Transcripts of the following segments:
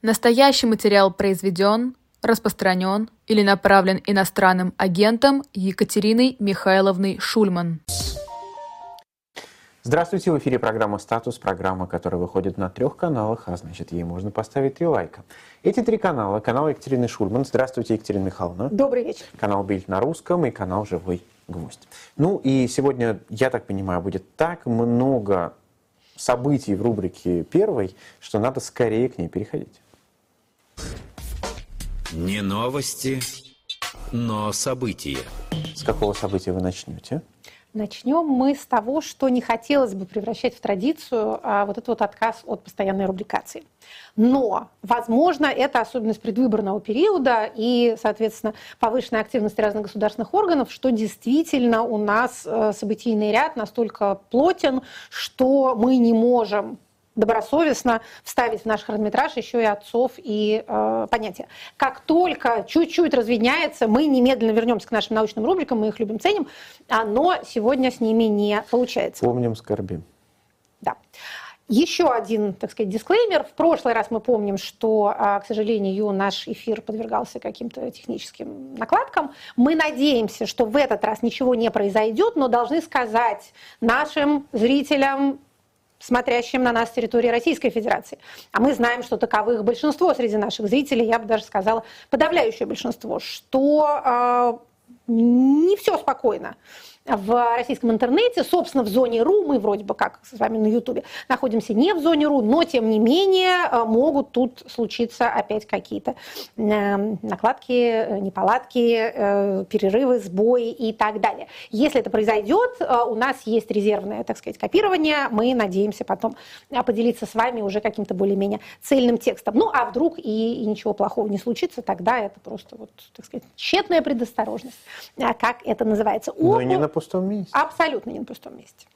Настоящий материал произведен, распространен или направлен иностранным агентом Екатериной Михайловной Шульман. Здравствуйте, в эфире программа «Статус», программа, которая выходит на трех каналах, а значит, ей можно поставить три лайка. Эти три канала, канал Екатерины Шульман, здравствуйте, Екатерина Михайловна. Добрый вечер. Канал «Бильд на русском» и канал «Живой гвоздь». Ну и сегодня, я так понимаю, будет так много событий в рубрике первой, что надо скорее к ней переходить. Не новости, но события. С какого события вы начнете? Начнем мы с того, что не хотелось бы превращать в традицию а, вот этот вот отказ от постоянной рубрикации. Но, возможно, это особенность предвыборного периода и, соответственно, повышенная активность разных государственных органов, что действительно у нас э, событийный ряд настолько плотен, что мы не можем добросовестно вставить в наш хронометраж еще и отцов и э, понятия. Как только чуть-чуть разведняется, мы немедленно вернемся к нашим научным рубрикам, мы их любим, ценим, но сегодня с ними не получается. Помним, скорбим. Да. Еще один, так сказать, дисклеймер. В прошлый раз мы помним, что, а, к сожалению, наш эфир подвергался каким-то техническим накладкам. Мы надеемся, что в этот раз ничего не произойдет, но должны сказать нашим зрителям, смотрящим на нас территории Российской Федерации. А мы знаем, что таковых большинство среди наших зрителей, я бы даже сказала, подавляющее большинство, что э, не все спокойно в российском интернете, собственно, в зоне РУ, мы вроде бы как с вами на Ютубе находимся не в зоне РУ, но тем не менее э, могут тут случиться опять какие-то эм, накладки, э, неполадки, э, перерывы, сбои и так далее. Если это произойдет, у нас есть резервное, так сказать, копирование, мы надеемся потом поделиться с вами уже каким-то более-менее цельным текстом. Ну, а вдруг и, и ничего плохого не случится, тогда это просто, вот, так сказать, тщетная предосторожность, как это называется. Но не на пустом месте. Абсолютно не на пустом месте.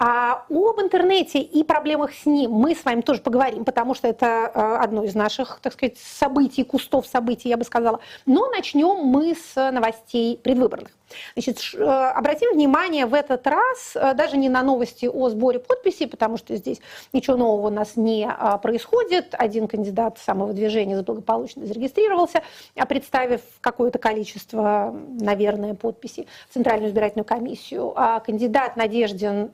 А об интернете и проблемах с ним мы с вами тоже поговорим, потому что это э, одно из наших, так сказать, событий, кустов событий, я бы сказала. Но начнем мы с новостей предвыборных. Значит, э, обратим внимание в этот раз э, даже не на новости о сборе подписей, потому что здесь ничего нового у нас не происходит. Один кандидат самого движения благополучно зарегистрировался, представив какое-то количество, наверное, подписей в Центральную избирательную комиссию. А кандидат Надеждин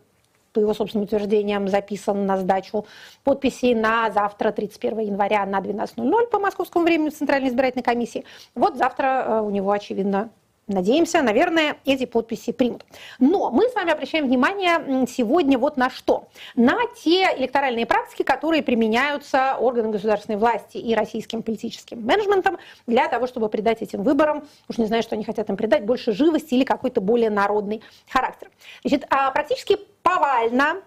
по его собственным утверждениям, записан на сдачу подписей на завтра, 31 января на 12.00 по московскому времени в Центральной избирательной комиссии. Вот завтра э, у него, очевидно, Надеемся, наверное, эти подписи примут. Но мы с вами обращаем внимание сегодня вот на что. На те электоральные практики, которые применяются органам государственной власти и российским политическим менеджментом для того, чтобы придать этим выборам, уж не знаю, что они хотят им придать, больше живости или какой-то более народный характер. Значит, а практически повально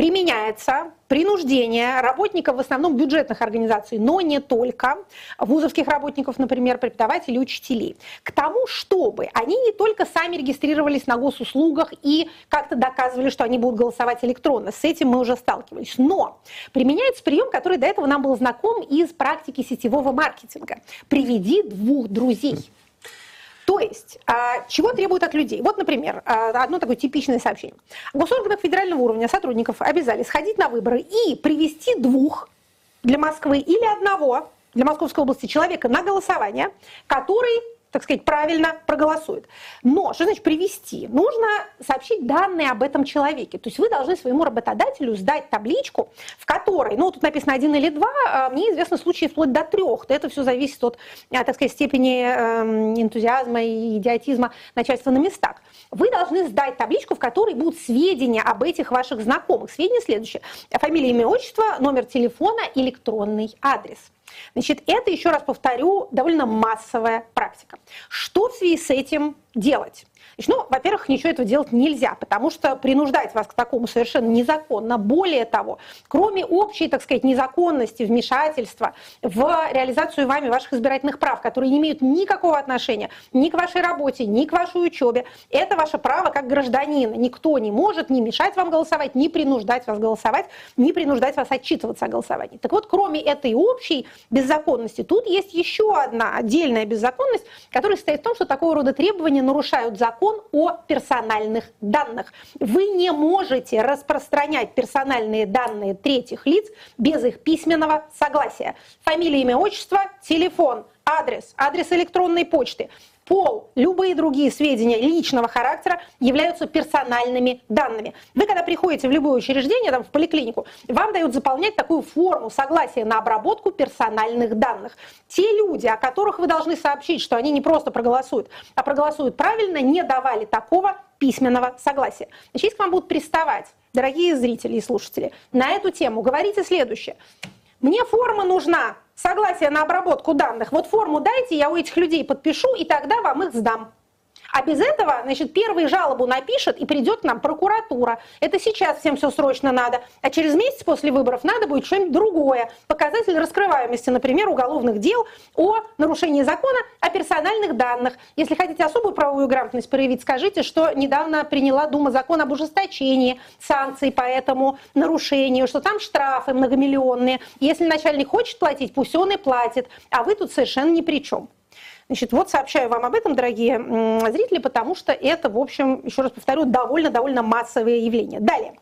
применяется принуждение работников в основном бюджетных организаций, но не только, вузовских работников, например, преподавателей, учителей, к тому, чтобы они не только сами регистрировались на госуслугах и как-то доказывали, что они будут голосовать электронно. С этим мы уже сталкивались. Но применяется прием, который до этого нам был знаком из практики сетевого маркетинга. Приведи двух друзей. То есть, а, чего требуют от людей? Вот, например, а, одно такое типичное сообщение. Госорганах федерального уровня сотрудников обязали сходить на выборы и привести двух для Москвы или одного для Московской области человека на голосование, который так сказать, правильно проголосует. Но что значит привести? Нужно сообщить данные об этом человеке. То есть вы должны своему работодателю сдать табличку, в которой, ну, тут написано один или два, а мне известны случаи вплоть до трех. Это все зависит от, а, так сказать, степени эм, энтузиазма и идиотизма начальства на местах. Вы должны сдать табличку, в которой будут сведения об этих ваших знакомых. Сведения следующие. Фамилия, имя, отчество, номер телефона, электронный адрес. Значит, это, еще раз повторю, довольно массовая практика. Что в связи с этим делать? Значит, ну, во-первых, ничего этого делать нельзя, потому что принуждать вас к такому совершенно незаконно. Более того, кроме общей, так сказать, незаконности, вмешательства в реализацию вами ваших избирательных прав, которые не имеют никакого отношения ни к вашей работе, ни к вашей учебе, это ваше право как гражданина. Никто не может ни мешать вам голосовать, ни принуждать вас голосовать, ни принуждать вас отчитываться о голосовании. Так вот, кроме этой общей беззаконности, тут есть еще одна отдельная беззаконность, которая состоит в том, что такого рода требования нарушают закон закон о персональных данных. Вы не можете распространять персональные данные третьих лиц без их письменного согласия. Фамилия, имя, отчество, телефон, адрес, адрес электронной почты пол, любые другие сведения личного характера являются персональными данными. Вы, когда приходите в любое учреждение, там, в поликлинику, вам дают заполнять такую форму согласия на обработку персональных данных. Те люди, о которых вы должны сообщить, что они не просто проголосуют, а проголосуют правильно, не давали такого письменного согласия. Значит, к вам будут приставать, дорогие зрители и слушатели, на эту тему, говорите следующее. Мне форма нужна согласие на обработку данных. Вот форму дайте, я у этих людей подпишу, и тогда вам их сдам. А без этого, значит, первый жалобу напишет и придет к нам прокуратура. Это сейчас всем все срочно надо. А через месяц после выборов надо будет что-нибудь другое. Показатель раскрываемости, например, уголовных дел о нарушении закона о персональных данных. Если хотите особую правовую грамотность проявить, скажите, что недавно приняла Дума закон об ужесточении санкций по этому нарушению, что там штрафы многомиллионные. Если начальник хочет платить, пусть он и платит. А вы тут совершенно ни при чем. Значит, вот сообщаю вам об этом, дорогие зрители, потому что это, в общем, еще раз повторю, довольно-довольно массовое явление. Далее.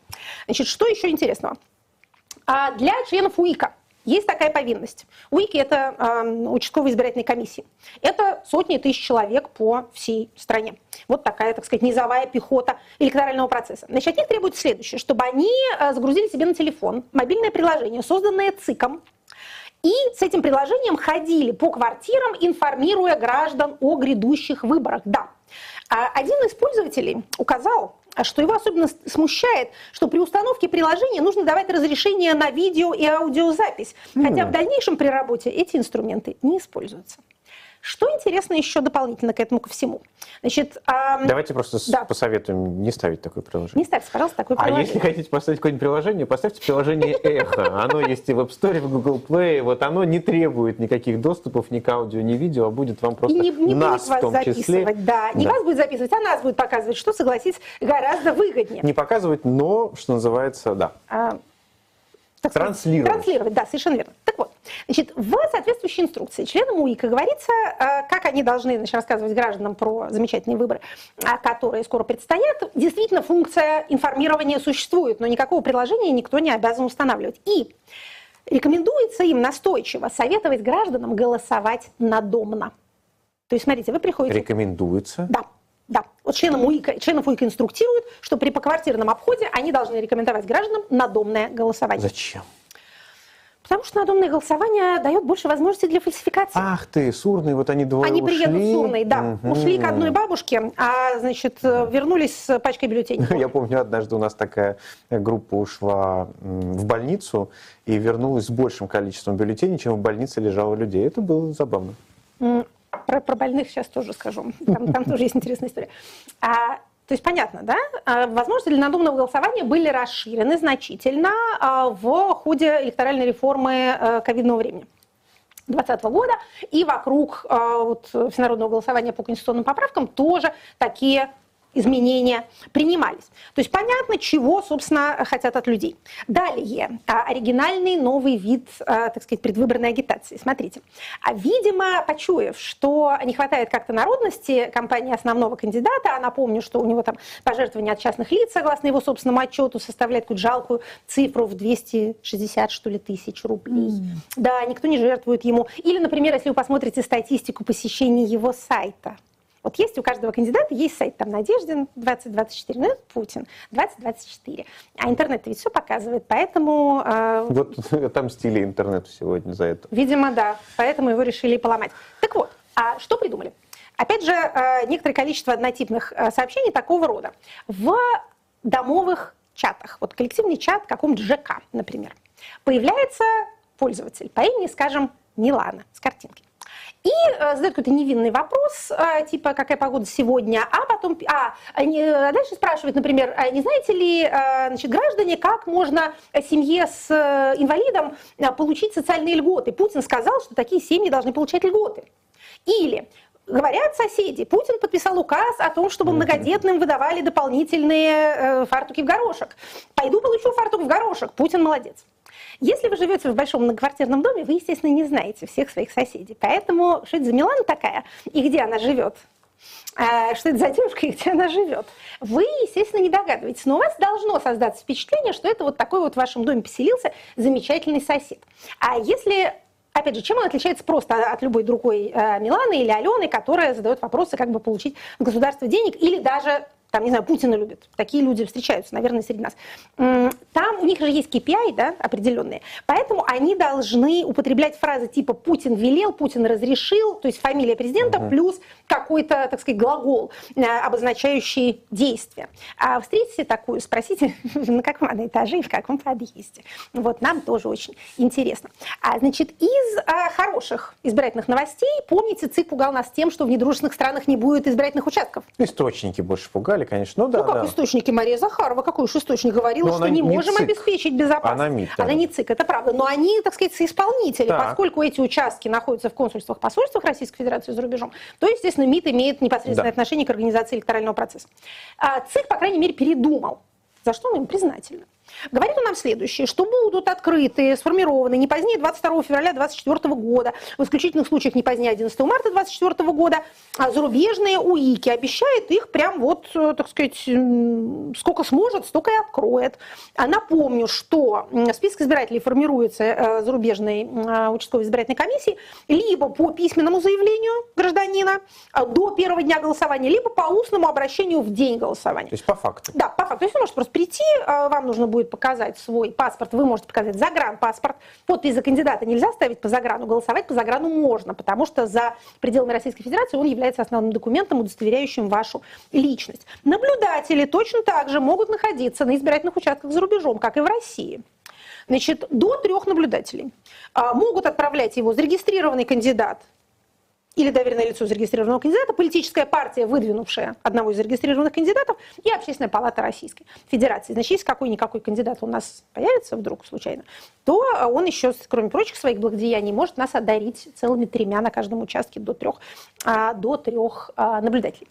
Значит, что еще интересного? А для членов УИКа есть такая повинность. УИКи – это э, участковые избирательные комиссии. Это сотни тысяч человек по всей стране. Вот такая, так сказать, низовая пехота электорального процесса. Значит, от них требуется следующее, чтобы они э, загрузили себе на телефон мобильное приложение, созданное ЦИКом, и с этим приложением ходили по квартирам, информируя граждан о грядущих выборах. Да. А один из пользователей указал, что его особенно смущает, что при установке приложения нужно давать разрешение на видео и аудиозапись, хотя в дальнейшем при работе эти инструменты не используются. Что интересно еще дополнительно к этому ко всему? Значит, а... Давайте просто да. посоветуем не ставить такое приложение. Не ставьте, пожалуйста, такое приложение. А если хотите поставить какое-нибудь приложение, поставьте приложение Эхо. Оно есть и в App Store, и в Google Play. Вот оно не требует никаких доступов ни к аудио, ни видео, а будет вам просто не, не нас будет в том вас числе. Да, не да. вас будет записывать, а нас будет показывать, что, согласитесь, гораздо выгоднее. Не показывать, но, что называется, да. А, так транслировать. Транслировать, да, совершенно верно. Так вот, значит, в соответствующей инструкции членам УИКа говорится, э, как они должны значит, рассказывать гражданам про замечательные выборы, э, которые скоро предстоят. Действительно, функция информирования существует, но никакого приложения никто не обязан устанавливать. И рекомендуется им настойчиво советовать гражданам голосовать надомно. То есть, смотрите, вы приходите... Рекомендуется? Да. Вот членам УИКа, членов УИКа инструктируют, что при поквартирном обходе они должны рекомендовать гражданам надомное голосование. Зачем? Потому что надомное голосование дает больше возможностей для фальсификации. Ах ты, Сурный, вот они двое Они ушли. приедут в Сурный, да. Угу. Ушли к одной бабушке, а, значит, вернулись с пачкой бюллетеней. Я помню, однажды у нас такая группа ушла в больницу и вернулась с большим количеством бюллетеней, чем в больнице лежало людей. Это было забавно. Про, про больных сейчас тоже скажу. Там, там тоже есть интересная история. А, то есть понятно, да? А, возможности для надуманного голосования были расширены значительно а, в ходе электоральной реформы а, ковидного времени. 2020 года, и вокруг вот, всенародного голосования по конституционным поправкам тоже такие изменения принимались. То есть понятно, чего, собственно, хотят от людей. Далее, а, оригинальный новый вид, а, так сказать, предвыборной агитации. Смотрите. А, видимо, почуяв, что не хватает как-то народности компании основного кандидата, а напомню, что у него там пожертвования от частных лиц, согласно его собственному отчету, составляет какую-то жалкую цифру в 260, что ли, тысяч рублей. Mm. Да, никто не жертвует ему. Или, например, если вы посмотрите статистику посещений его сайта, вот есть у каждого кандидата, есть сайт там Надеждин 2024, ну это Путин 2024. А интернет ведь все показывает, поэтому... Э, вот отомстили интернету сегодня за это. Видимо, да, поэтому его решили поломать. Так вот, а что придумали? Опять же, э, некоторое количество однотипных э, сообщений такого рода. В домовых чатах, вот коллективный чат каком-то ЖК, например, появляется пользователь по имени, скажем, Милана с картинки. И э, задают какой-то невинный вопрос, э, типа, какая погода сегодня, а потом, а, они, а дальше спрашивают, например, а не знаете ли, э, значит, граждане, как можно семье с инвалидом получить социальные льготы? Путин сказал, что такие семьи должны получать льготы. Или Говорят соседи, Путин подписал указ о том, чтобы многодетным выдавали дополнительные фартуки в горошек. Пойду получу фартук в горошек. Путин молодец. Если вы живете в большом многоквартирном доме, вы, естественно, не знаете всех своих соседей. Поэтому что это за Милана такая и где она живет? э, что это за девушка и где она живет. Вы, естественно, не догадываетесь, но у вас должно создаться впечатление, что это вот такой вот в вашем доме поселился замечательный сосед. А если Опять же, чем он отличается просто от любой другой э, Миланы или Алены, которая задает вопросы, как бы получить государство денег, или даже там, не знаю, Путина любят. Такие люди встречаются, наверное, среди нас. Там у них же есть KPI, да, определенные. Поэтому они должны употреблять фразы типа «Путин велел», «Путин разрешил», то есть фамилия президента угу. плюс какой-то, так сказать, глагол, э, обозначающий действие. А встретите такую, спросите, на каком она этаже и в каком подъезде. Вот нам тоже очень интересно. А, значит, из а, хороших избирательных новостей, помните, ЦИК пугал нас тем, что в недружественных странах не будет избирательных участков. Источники больше пугали сказали, конечно. Ну, да, ну как да. источники? Мария Захарова, какой уж источник говорила, что не, не можем ЦИК. обеспечить безопасность. Она МИД. Она не ЦИК, это правда. Но они, так сказать, соисполнители. Так. Поскольку эти участки находятся в консульствах, посольствах Российской Федерации за рубежом, то, естественно, МИД имеет непосредственное да. отношение к организации электорального процесса. А ЦИК, по крайней мере, передумал. За что мы им признательны. Говорит он нам следующее, что будут открыты, сформированы не позднее 22 февраля 2024 года, в исключительных случаях не позднее 11 марта 2024 года, а зарубежные УИКи. Обещает их прям вот, э, так сказать, сколько сможет, столько и откроет. А напомню, что список избирателей формируется э, зарубежной э, участковой избирательной комиссией либо по письменному заявлению гражданина до первого дня голосования, либо по устному обращению в день голосования. То есть по факту? Да, по факту. То есть он может просто прийти, вам нужно будет будет показать свой паспорт, вы можете показать загранпаспорт. Подпись за кандидата нельзя ставить по заграну, голосовать по заграну можно, потому что за пределами Российской Федерации он является основным документом, удостоверяющим вашу личность. Наблюдатели точно так же могут находиться на избирательных участках за рубежом, как и в России. Значит, до трех наблюдателей а, могут отправлять его зарегистрированный кандидат или доверенное лицо зарегистрированного кандидата, политическая партия, выдвинувшая одного из зарегистрированных кандидатов, и Общественная палата Российской Федерации. Значит, если какой-никакой кандидат у нас появится вдруг случайно, то он еще, кроме прочих своих благодеяний, может нас одарить целыми тремя на каждом участке до трех, а, до трех а, наблюдателей.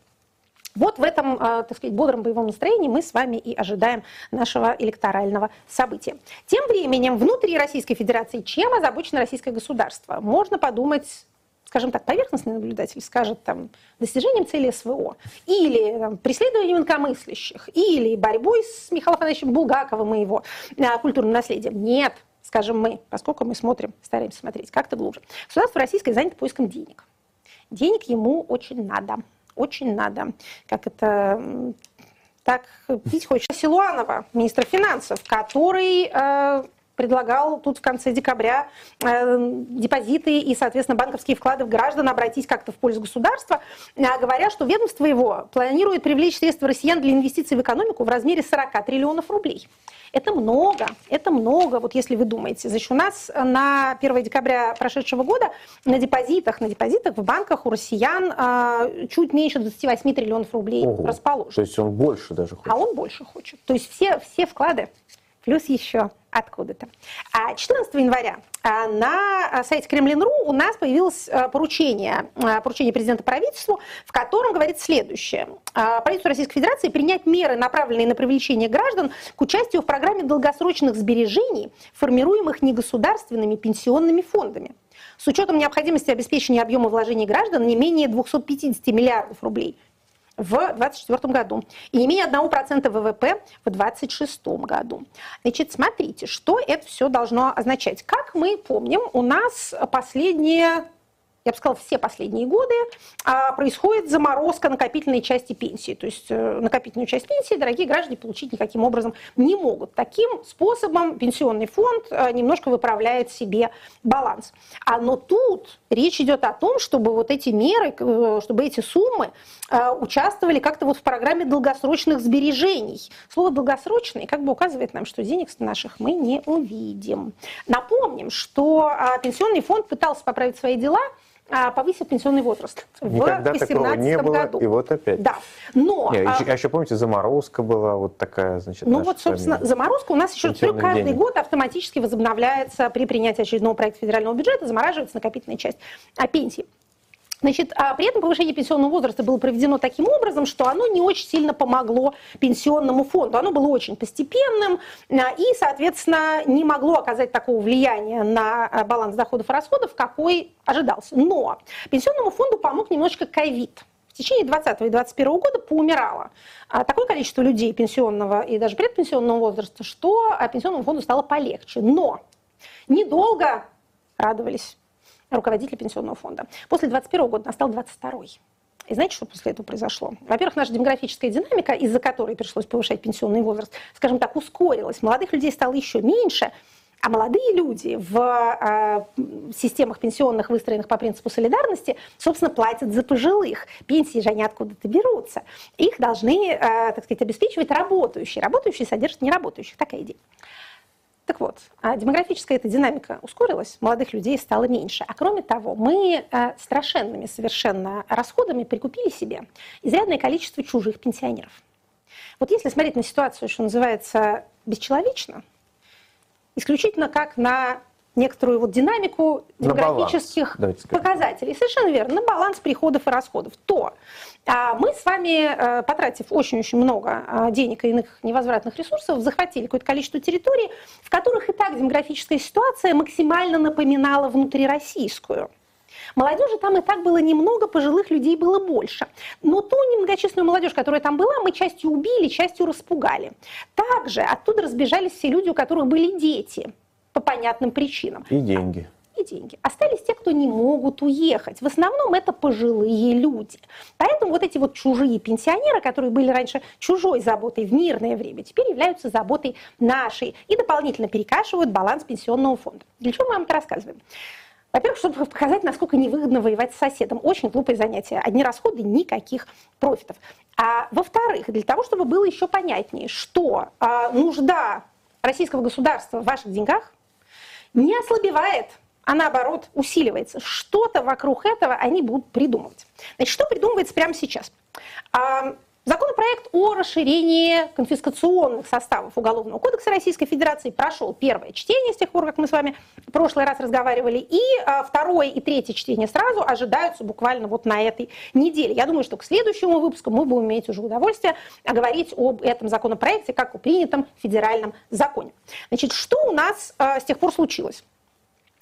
Вот в этом, а, так сказать, бодром боевом настроении мы с вами и ожидаем нашего электорального события. Тем временем внутри Российской Федерации чем озабочено российское государство? Можно подумать скажем так, поверхностный наблюдатель скажет там достижением цели СВО, или там, преследованием инкомыслящих, или борьбой с Михаилом Афанасьевичем Булгаковым и его а, культурным наследием. Нет, скажем мы, поскольку мы смотрим, стараемся смотреть как-то глубже. Государство российское занято поиском денег. Денег ему очень надо. Очень надо. Как это так пить хочется. Силуанова, министра финансов, который э, предлагал тут в конце декабря э, депозиты и, соответственно, банковские вклады в граждан обратить как-то в пользу государства, э, говоря, что ведомство его планирует привлечь средства россиян для инвестиций в экономику в размере 40 триллионов рублей. Это много, это много, вот если вы думаете. Значит, у нас на 1 декабря прошедшего года на депозитах, на депозитах в банках у россиян э, чуть меньше 28 триллионов рублей Ого, расположено. То есть он больше даже хочет. А он больше хочет. То есть все, все вклады плюс еще откуда-то. 14 а января а, на сайте Кремлин.ру у нас появилось а, поручение, поручение президента правительству, в котором говорит следующее. Правительству Российской Федерации принять меры, направленные на привлечение граждан к участию в программе долгосрочных сбережений, формируемых негосударственными пенсионными фондами. С учетом необходимости обеспечения объема вложений граждан не менее 250 миллиардов рублей – в 2024 году и не менее 1% ВВП в 2026 году. Значит, смотрите, что это все должно означать. Как мы помним, у нас последние я бы сказала, все последние годы а, происходит заморозка накопительной части пенсии. То есть э, накопительную часть пенсии дорогие граждане получить никаким образом не могут. Таким способом пенсионный фонд э, немножко выправляет себе баланс. А но тут речь идет о том, чтобы вот эти меры, э, чтобы эти суммы участвовали как-то вот в программе долгосрочных сбережений. Слово «долгосрочный» как бы указывает нам, что денег наших мы не увидим. Напомним, что пенсионный фонд пытался поправить свои дела – а, повысить пенсионный возраст Никогда в 2018 не было, году. И вот опять. Да. Но, не, а, еще, а еще помните, заморозка была вот такая, значит. Ну вот, собственно, заморозка у нас еще каждый денег. год автоматически возобновляется при принятии очередного проекта федерального бюджета, замораживается накопительная часть а, пенсии. Значит, а при этом повышение пенсионного возраста было проведено таким образом, что оно не очень сильно помогло пенсионному фонду. Оно было очень постепенным а, и, соответственно, не могло оказать такого влияния на а, баланс доходов и расходов, какой ожидался. Но пенсионному фонду помог немножечко ковид течение 20 и 21 года поумирало а, такое количество людей пенсионного и даже предпенсионного возраста, что пенсионному фонду стало полегче. Но недолго радовались руководители пенсионного фонда. После 21 года настал 22 -й. И знаете, что после этого произошло? Во-первых, наша демографическая динамика, из-за которой пришлось повышать пенсионный возраст, скажем так, ускорилась. Молодых людей стало еще меньше, а молодые люди в э, системах пенсионных, выстроенных по принципу солидарности, собственно, платят за пожилых. Пенсии же они откуда-то берутся. Их должны, э, так сказать, обеспечивать работающие. Работающие содержат неработающих. Такая идея. Так вот, а демографическая эта динамика ускорилась, молодых людей стало меньше. А кроме того, мы э, страшенными совершенно расходами прикупили себе изрядное количество чужих пенсионеров. Вот если смотреть на ситуацию, что называется, бесчеловечно, исключительно как на некоторую вот динамику демографических показателей. Совершенно верно, на баланс приходов и расходов. То а мы с вами, э, потратив очень-очень много а, денег и иных невозвратных ресурсов, захватили какое-то количество территорий, в которых и так демографическая ситуация максимально напоминала внутрироссийскую. Молодежи там и так было немного, пожилых людей было больше. Но ту немногочисленную молодежь, которая там была, мы частью убили, частью распугали. Также оттуда разбежались все люди, у которых были дети по понятным причинам. И деньги и деньги. Остались те, кто не могут уехать. В основном это пожилые люди. Поэтому вот эти вот чужие пенсионеры, которые были раньше чужой заботой в мирное время, теперь являются заботой нашей и дополнительно перекашивают баланс пенсионного фонда. Для чего мы вам это рассказываем? Во-первых, чтобы показать, насколько невыгодно воевать с соседом. Очень глупое занятие. Одни расходы, никаких профитов. А во-вторых, для того, чтобы было еще понятнее, что а, нужда российского государства в ваших деньгах не ослабевает а наоборот усиливается. Что-то вокруг этого они будут придумывать. Значит, что придумывается прямо сейчас? А, законопроект о расширении конфискационных составов Уголовного кодекса Российской Федерации прошел первое чтение с тех пор, как мы с вами в прошлый раз разговаривали, и а, второе и третье чтение сразу ожидаются буквально вот на этой неделе. Я думаю, что к следующему выпуску мы будем иметь уже удовольствие говорить об этом законопроекте как о принятом федеральном законе. Значит, что у нас а, с тех пор случилось?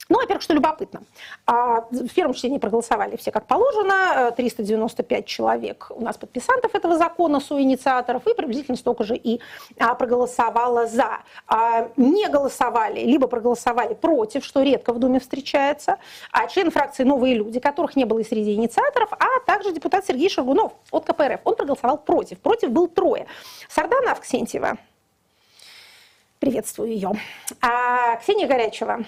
Ну, во-первых, что любопытно, а, в первом чтении проголосовали все как положено, 395 э, человек у нас подписантов этого закона, соинициаторов, и приблизительно столько же и а, проголосовало за. А, не голосовали, либо проголосовали против, что редко в Думе встречается, а член фракции «Новые люди», которых не было и среди инициаторов, а также депутат Сергей Шаргунов от КПРФ. Он проголосовал против. Против был трое. Сардана Авксентьева, приветствую ее, а Ксения Горячева,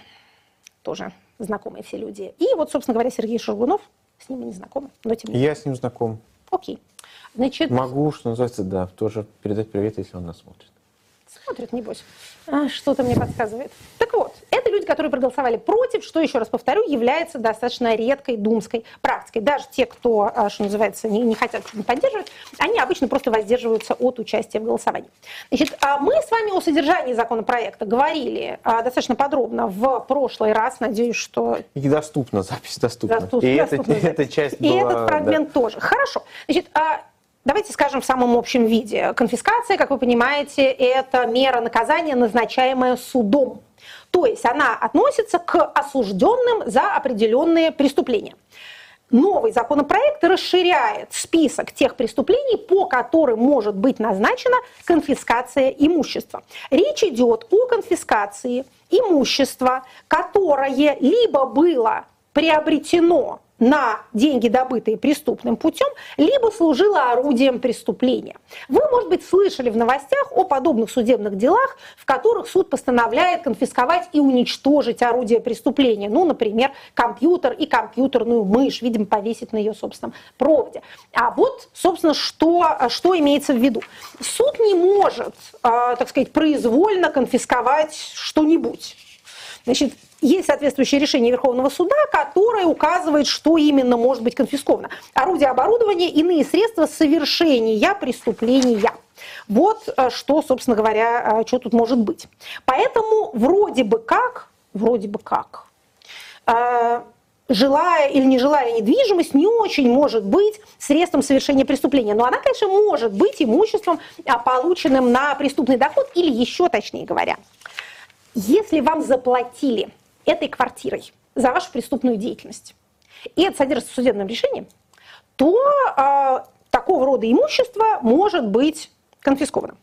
тоже знакомые все люди. И вот, собственно говоря, Сергей Шургунов, с ним мы не знакомы, но тем не менее. Я с ним знаком. Окей. Значит... Могу, что называется, да, тоже передать привет, если он нас смотрит. Смотрит, небось. А, что-то мне подсказывает. Так вот, люди, которые проголосовали против, что, еще раз повторю, является достаточно редкой думской практикой. Даже те, кто, а, что называется, не, не хотят что-то поддерживать, они обычно просто воздерживаются от участия в голосовании. Значит, а мы с вами о содержании законопроекта говорили а, достаточно подробно в прошлый раз. Надеюсь, что... И доступна, запись доступна. Доступна, и доступна это, эта часть И была, этот фрагмент да. тоже. Хорошо. Значит, Давайте скажем в самом общем виде. Конфискация, как вы понимаете, это мера наказания, назначаемая судом. То есть она относится к осужденным за определенные преступления. Новый законопроект расширяет список тех преступлений, по которым может быть назначена конфискация имущества. Речь идет о конфискации имущества, которое либо было приобретено на деньги, добытые преступным путем, либо служила орудием преступления. Вы, может быть, слышали в новостях о подобных судебных делах, в которых суд постановляет конфисковать и уничтожить орудие преступления. Ну, например, компьютер и компьютерную мышь, видимо, повесить на ее собственном проводе. А вот, собственно, что, что имеется в виду. Суд не может, э, так сказать, произвольно конфисковать что-нибудь. Значит, есть соответствующее решение Верховного суда, которое указывает, что именно может быть конфисковано. Орудие оборудования, иные средства совершения преступления. Вот э, что, собственно говоря, э, что тут может быть. Поэтому вроде бы как, вроде бы как, э, жилая или нежилая недвижимость не очень может быть средством совершения преступления. Но она, конечно, может быть имуществом, а, полученным на преступный доход или еще точнее говоря. Если вам заплатили этой квартирой за вашу преступную деятельность, и это содержится в судебном решении, то э, такого рода имущество может быть конфисковано.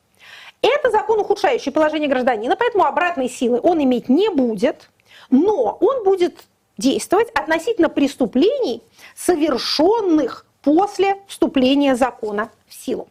Это закон, ухудшающий положение гражданина, поэтому обратной силы он иметь не будет, но он будет действовать относительно преступлений, совершенных после вступления закона в силу.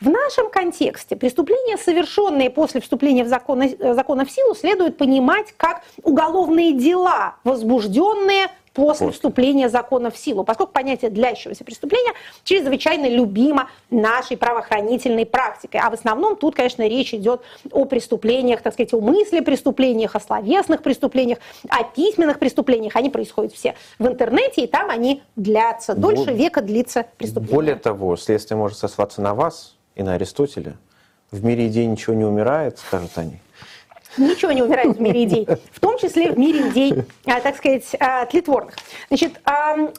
В нашем контексте преступления, совершенные после вступления в закон, э, закона в силу, следует понимать как уголовные дела, возбужденные после вступления закона в силу, поскольку понятие длящегося преступления чрезвычайно любимо нашей правоохранительной практикой. А в основном тут, конечно, речь идет о преступлениях, так сказать, о мысли преступлениях, о словесных преступлениях, о письменных преступлениях. Они происходят все в интернете, и там они длятся. Дольше века длится преступление. Более того, следствие может сослаться на вас и на Аристотеля. В мире идей ничего не умирает, скажут они. Ничего не умирает в мире идей, в том числе в мире идей, а, так сказать, а, тлетворных. Значит,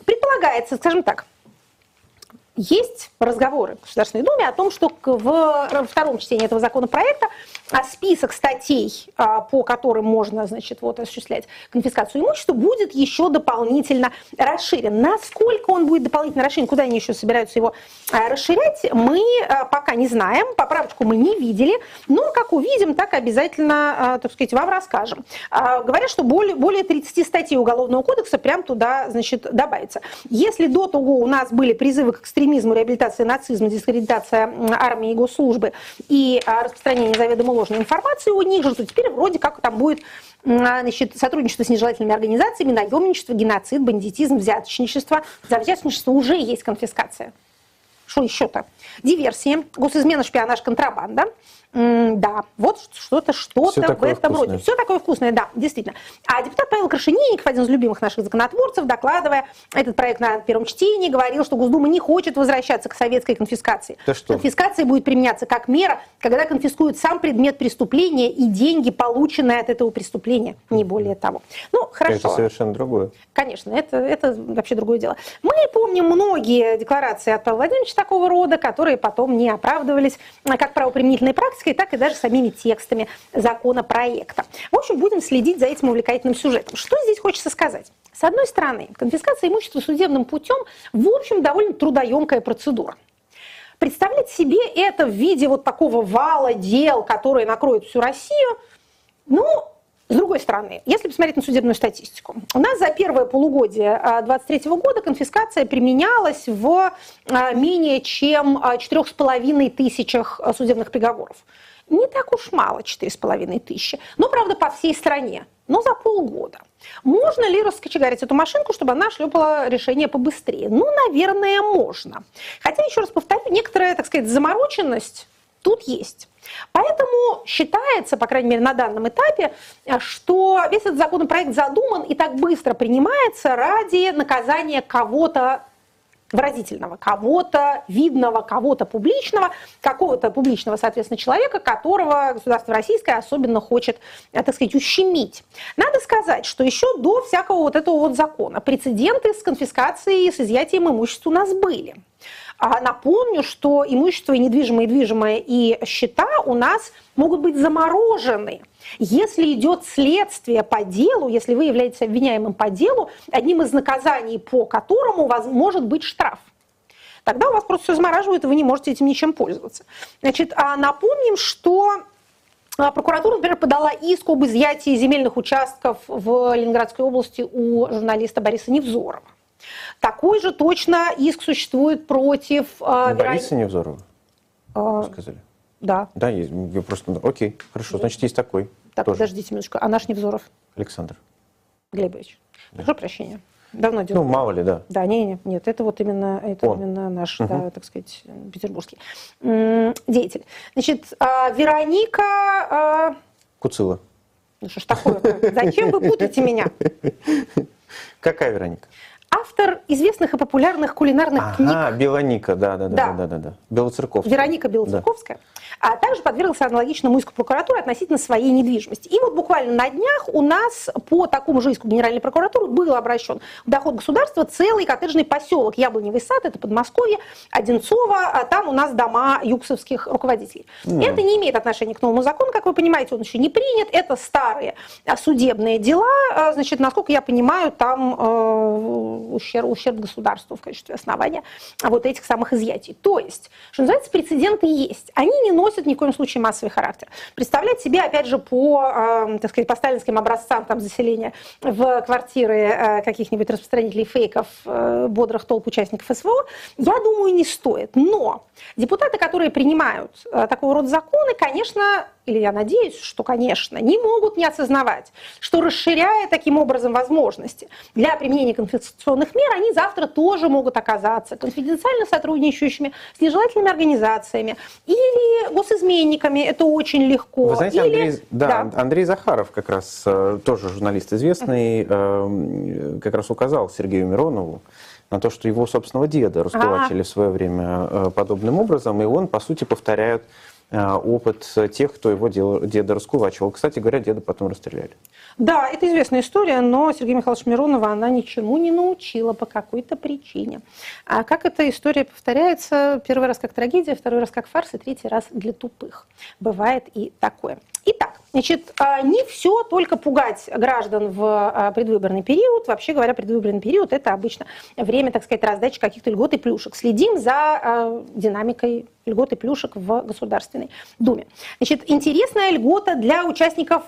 предполагается, скажем так, есть разговоры в Государственной Думе о том, что в втором чтении этого законопроекта а список статей, а, по которым можно значит, вот, осуществлять конфискацию имущества, будет еще дополнительно расширен. Насколько он будет дополнительно расширен, куда они еще собираются его а, расширять, мы пока не знаем, поправочку мы не видели, но как увидим, так обязательно, так сказать, вам расскажем. Говорят, что более, более 30 статей Уголовного кодекса прям туда значит, добавится. Если до того у нас были призывы к экстремизму, реабилитации нацизма, дискредитация армии и госслужбы и распространение заведомо ложной информации у них же, то теперь вроде как там будет значит, сотрудничество с нежелательными организациями, наемничество, геноцид, бандитизм, взяточничество. За взяточничество уже есть конфискация. Что еще-то? Диверсии, госизмена, шпионаж, контрабанда – да, вот что-то, что-то в этом вкусное. роде. Все такое вкусное, да, действительно. А депутат Павел Крашенинников, один из любимых наших законотворцев, докладывая этот проект на первом чтении, говорил, что Госдума не хочет возвращаться к советской конфискации. Да что? Конфискация будет применяться как мера, когда конфискуют сам предмет преступления и деньги, полученные от этого преступления, не более того. Ну, хорошо. Это совершенно другое. Конечно, это, это вообще другое дело. Мы помним многие декларации от Павла Владимировича такого рода, которые потом не оправдывались как правоприменительной практикой, практикой, так и даже самими текстами законопроекта. В общем, будем следить за этим увлекательным сюжетом. Что здесь хочется сказать? С одной стороны, конфискация имущества судебным путем, в общем, довольно трудоемкая процедура. Представлять себе это в виде вот такого вала дел, которые накроют всю Россию, ну, с другой стороны, если посмотреть на судебную статистику, у нас за первое полугодие 2023 а, года конфискация применялась в а, менее чем 4,5 тысячах судебных приговоров. Не так уж мало, 4,5 тысячи, но, правда, по всей стране, но за полгода. Можно ли раскочегарить эту машинку, чтобы она шлепала решение побыстрее? Ну, наверное, можно. Хотя, еще раз повторю, некоторая, так сказать, замороченность тут есть. Поэтому считается, по крайней мере на данном этапе, что весь этот законопроект задуман и так быстро принимается ради наказания кого-то выразительного, кого-то видного, кого-то публичного, какого-то публичного, соответственно, человека, которого государство российское особенно хочет, э, так сказать, ущемить. Надо сказать, что еще до всякого вот этого вот закона прецеденты с конфискацией, с изъятием имущества у нас были. А напомню, что имущество и недвижимое, и движимое, и счета у нас могут быть заморожены. Если идет следствие по делу, если вы являетесь обвиняемым по делу, одним из наказаний, по которому у вас может быть штраф тогда у вас просто все замораживают, и вы не можете этим ничем пользоваться. Значит, а напомним, что а, Прокуратура, например, подала иск об изъятии земельных участков в Ленинградской области у журналиста Бориса Невзорова. Такой же точно иск существует против... Э, Бориса Верон... Невзорова? Э, сказали? Да. Да, есть. Я просто... Окей, хорошо, значит, есть такой. Так, тоже. подождите минуточку. А наш Невзоров? Александр. Глебович. Да. Прошу прощения. Давно делал. Ну, мало ли, да. Да, не, не, нет, это вот именно, это Он. именно наш, угу. да, так сказать, петербургский деятель. Значит, а, Вероника... А, Куцила. Ну что ж такое? Зачем вы путаете меня? Какая Вероника? Автор известных и популярных кулинарных ага, книг. А, Белоника, да, да, да, да, да, да, Белоцерковская. Вероника Белоцерковская. Да. А также подверглась аналогичному иску прокуратуры относительно своей недвижимости. И вот буквально на днях у нас по такому же иску Генеральной прокуратуры был обращен в доход государства целый коттеджный поселок Яблоневый сад, это Подмосковье, Одинцово, а там у нас дома юксовских руководителей. Mm. Это не имеет отношения к новому закону, как вы понимаете, он еще не принят, это старые судебные дела, а, значит, насколько я понимаю, там э, ущерб, ущерб государству в качестве основания вот этих самых изъятий. То есть, что называется, прецеденты есть. Они не носят ни в коем случае массовый характер. Представлять себе, опять же, по, э, так сказать, по сталинским образцам там, заселения в квартиры э, каких-нибудь распространителей фейков э, бодрых толп участников СВО, я думаю, не стоит. Но депутаты, которые принимают э, такого рода законы, конечно, или я надеюсь, что, конечно, не могут не осознавать, что расширяя таким образом возможности для применения конфискационных мер, они завтра тоже могут оказаться конфиденциально сотрудничающими с нежелательными организациями или госизменниками, это очень легко. Вы знаете, или... Андрей, да, да. Андрей Захаров, как раз э, тоже журналист известный, э, как раз указал Сергею Миронову, на то, что его собственного деда раскулачили а. в свое время э, подобным образом, и он, по сути, повторяет опыт тех, кто его деда раскулачивал. Кстати говоря, деда потом расстреляли. Да, это известная история, но Сергея Михайловича Миронова она ничему не научила по какой-то причине. А как эта история повторяется? Первый раз как трагедия, второй раз как фарс, и третий раз для тупых. Бывает и такое. Итак, значит, а, не все только пугать граждан в а, предвыборный период. Вообще говоря, предвыборный период – это обычно время, так сказать, раздачи каких-то льгот и плюшек. Следим за а, динамикой льгот и плюшек в Государственной Думе. Значит, интересная льгота для участников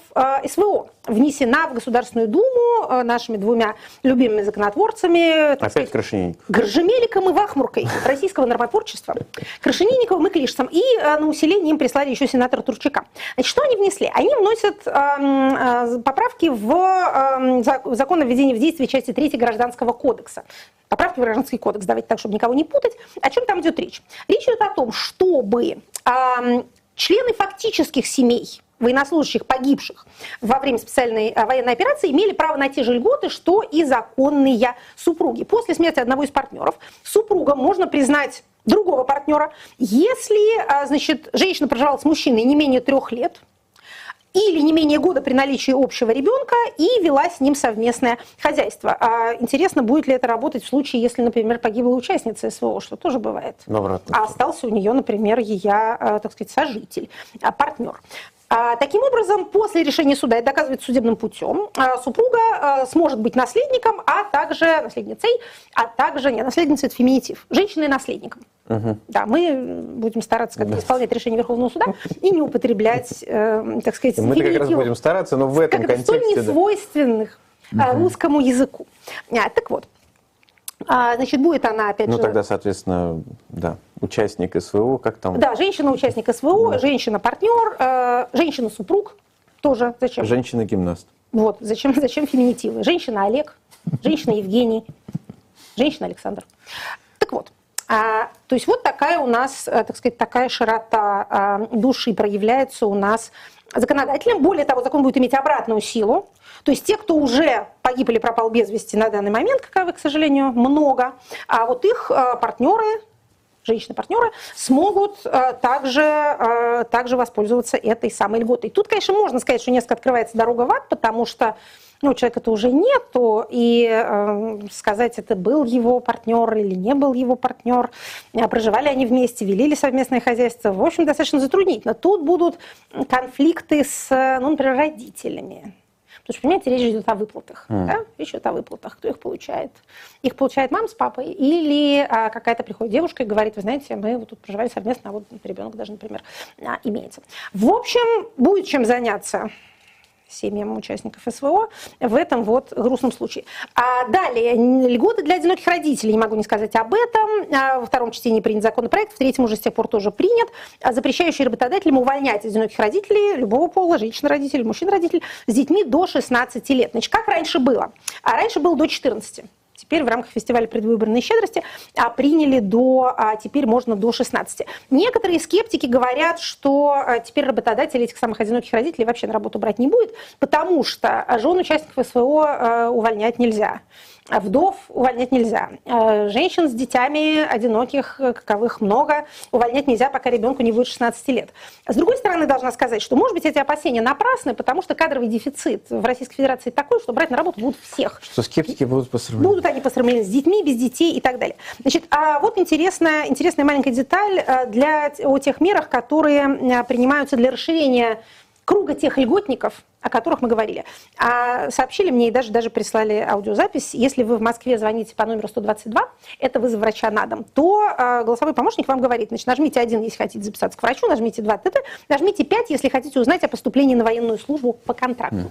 СВО внесена в Государственную Думу нашими двумя любимыми законотворцами. Опять сказать, Крашенинников. Горжемеликом и Вахмуркой российского нормотворчества. Крашенинниковым и Клишцем. И на усиление им прислали еще сенатора Турчака. Значит, что они внесли? Они вносят э, поправки в э, закон о введении в действие части 3 Гражданского кодекса. Поправки в Гражданский кодекс, давайте так, чтобы никого не путать. О чем там идет речь? Речь идет о том, чтобы э, члены фактических семей, военнослужащих, погибших во время специальной а, военной операции, имели право на те же льготы, что и законные супруги. После смерти одного из партнеров супругам можно признать другого партнера, если а, значит, женщина проживала с мужчиной не менее трех лет, или не менее года при наличии общего ребенка и вела с ним совместное хозяйство. А интересно, будет ли это работать в случае, если, например, погибла участница СВО, что тоже бывает. А остался у нее, например, ее, а, так сказать, сожитель, а, партнер. А, таким образом, после решения суда, это доказывается судебным путем, супруга сможет быть наследником, а также наследницей, а также, не наследницей, это феминитив, женщиной наследником. Угу. Да, мы будем стараться как-то исполнять решение Верховного суда и не употреблять, э, так сказать, Мы как раз будем стараться, но в этом как контексте... Как столь несвойственных да. русскому языку. А, так вот, а, значит, будет она, опять ну, же... Ну, тогда, соответственно, да, участник СВО, как там? Да, женщина-участник СВО, да. женщина-партнер, э, женщина-супруг тоже. Зачем? Женщина-гимнаст. Вот, зачем, зачем феминитивы? Женщина Олег, женщина Евгений, женщина Александр. Так вот, а, то есть вот такая у нас, э, так сказать, такая широта а, души проявляется у нас законодателем. Более того, закон будет иметь обратную силу. То есть те, кто уже погиб или пропал без вести на данный момент, каковых, к сожалению, много, а вот их э, партнеры, женщины-партнеры смогут э, также, э, также воспользоваться этой самой льготой. Тут, конечно, можно сказать, что несколько открывается дорога в ад, потому что ну, человека-то уже нету, и э, сказать, это был его партнер или не был его партнер, проживали они вместе, вели ли совместное хозяйство, в общем, достаточно затруднительно. Тут будут конфликты с, ну, например, родителями. Потому что, понимаете, речь идет о выплатах. Mm. Да? Речь идет о выплатах. Кто их получает? Их получает мама с папой или а, какая-то приходит девушка и говорит, вы знаете, мы вот тут проживали совместно, а вот ребенок даже, например, а, имеется. В общем, будет чем заняться семьям участников СВО в этом вот грустном случае. А далее, льготы для одиноких родителей, не могу не сказать об этом. А во втором чтении принят законопроект, в третьем уже с тех пор тоже принят, а запрещающий работодателям увольнять одиноких родителей любого пола, женщин-родителей, мужчин-родителей с детьми до 16 лет. Значит, как раньше было? А раньше было до 14 теперь в рамках фестиваля предвыборной щедрости а, приняли до, а, теперь можно до 16. Некоторые скептики говорят, что а, теперь работодатели этих самых одиноких родителей вообще на работу брать не будет, потому что жен участников СВО увольнять нельзя. Вдов увольнять нельзя. Э, женщин с детьми одиноких, каковых много, увольнять нельзя, пока ребенку не будет 16 лет. С другой стороны, должна сказать, что, может быть, эти опасения напрасны, потому что кадровый дефицит в Российской Федерации такой, что брать на работу будут всех. Что скептики будут посрамлены. Будут они посрамлены с детьми, без детей и так далее. Значит, а вот интересная, интересная маленькая деталь э, для, о тех мерах, которые принимаются для расширения круга тех льготников, о которых мы говорили. А сообщили мне и даже, даже прислали аудиозапись. Если вы в Москве звоните по номеру 122, это вызов врача на дом, то э, голосовой помощник вам говорит, значит, нажмите один, если хотите записаться к врачу, нажмите два, т нажмите пять, если хотите узнать о поступлении на военную службу по контракту.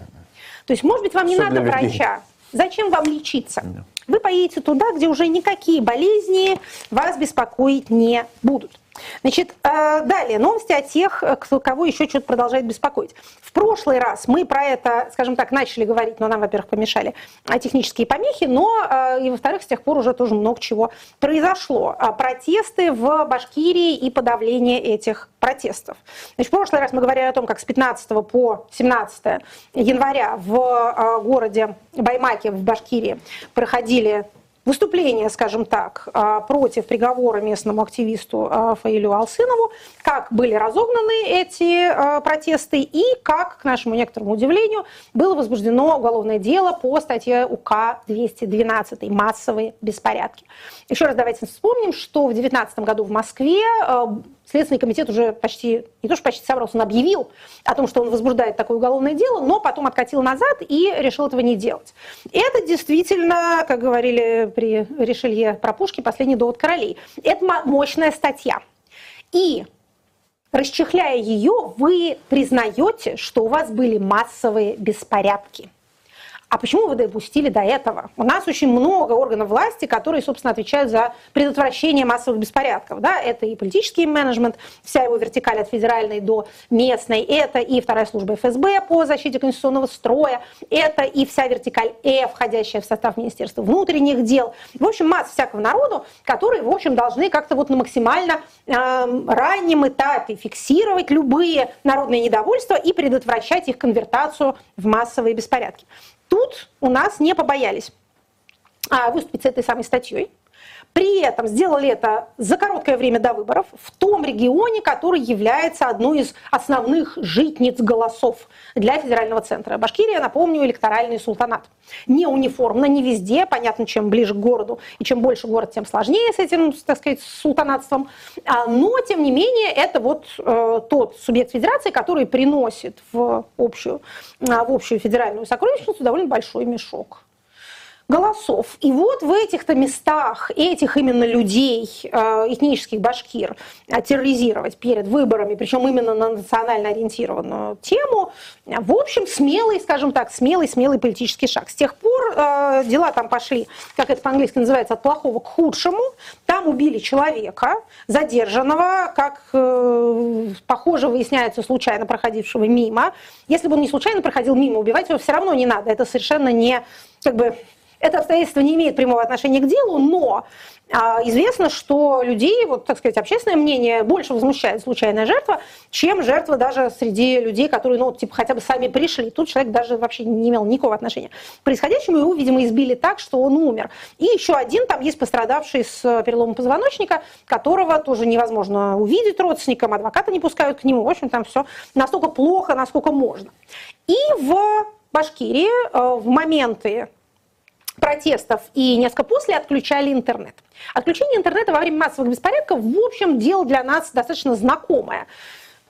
То есть, может быть, вам не Все надо врача. Зачем вам лечиться? Вы поедете туда, где уже никакие болезни вас беспокоить не будут. Значит, э, далее, новости о тех, кого еще что-то продолжает беспокоить. В прошлый раз мы про это, скажем так, начали говорить, но нам, во-первых, помешали технические помехи, но э, и, во-вторых, с тех пор уже тоже много чего произошло. А протесты в Башкирии и подавление этих протестов. Значит, в прошлый раз мы говорили о том, как с 15 по 17 января в э, городе Баймаке в Башкирии проходили выступление, скажем так, а, против приговора местному активисту а, Фаилю Алсынову, как были разогнаны эти а, протесты и как, к нашему некоторому удивлению, было возбуждено уголовное дело по статье УК 212 «Массовые беспорядки». Еще раз давайте вспомним, что в 2019 году в Москве Следственный комитет уже почти, не то что почти собрался, он объявил о том, что он возбуждает такое уголовное дело, но потом откатил назад и решил этого не делать. Это действительно, как говорили при Ришелье про пушки, последний довод королей. Это мощная статья. И расчехляя ее, вы признаете, что у вас были массовые беспорядки – а почему вы допустили до этого? У нас очень много органов власти, которые, собственно, отвечают за предотвращение массовых беспорядков. Да? Это и политический менеджмент, вся его вертикаль от федеральной до местной, это и вторая служба ФСБ по защите конституционного строя, это и вся вертикаль Э, входящая в состав Министерства внутренних дел. В общем, масса всякого народу, которые, в общем, должны как-то вот на максимально э, раннем этапе фиксировать любые народные недовольства и предотвращать их конвертацию в массовые беспорядки. Тут у нас не побоялись а, выступить с этой самой статьей. При этом сделали это за короткое время до выборов в том регионе, который является одной из основных житниц голосов для федерального центра. Башкирия, напомню, электоральный султанат. Не униформно, не везде. Понятно, чем ближе к городу и чем больше город, тем сложнее с этим, так сказать, султанатством. А, но, тем не менее, это вот э, тот субъект федерации, который приносит в общую, в общую федеральную сокровищницу довольно большой мешок голосов. И вот в этих-то местах этих именно людей, э, этнических башкир, э, терроризировать перед выборами, причем именно на национально ориентированную тему, в общем, смелый, скажем так, смелый, смелый политический шаг. С тех пор э, дела там пошли, как это по-английски называется, от плохого к худшему. Там убили человека, задержанного, как, похоже, выясняется, случайно проходившего мимо. Если бы он не случайно проходил мимо, убивать его все равно не надо. Это совершенно не как бы это обстоятельство не имеет прямого отношения к делу, но а, известно, что людей, вот, так сказать, общественное мнение больше возмущает случайная жертва, чем жертва даже среди людей, которые, ну, типа, хотя бы сами пришли. Тут человек даже вообще не имел никакого отношения к происходящему, его, видимо, избили так, что он умер. И еще один, там есть пострадавший с переломом позвоночника, которого тоже невозможно увидеть родственникам, адвоката не пускают к нему. В общем, там все настолько плохо, насколько можно. И в Башкирии э, в моменты протестов и несколько после отключали интернет. Отключение интернета во время массовых беспорядков, в общем, дело для нас достаточно знакомое.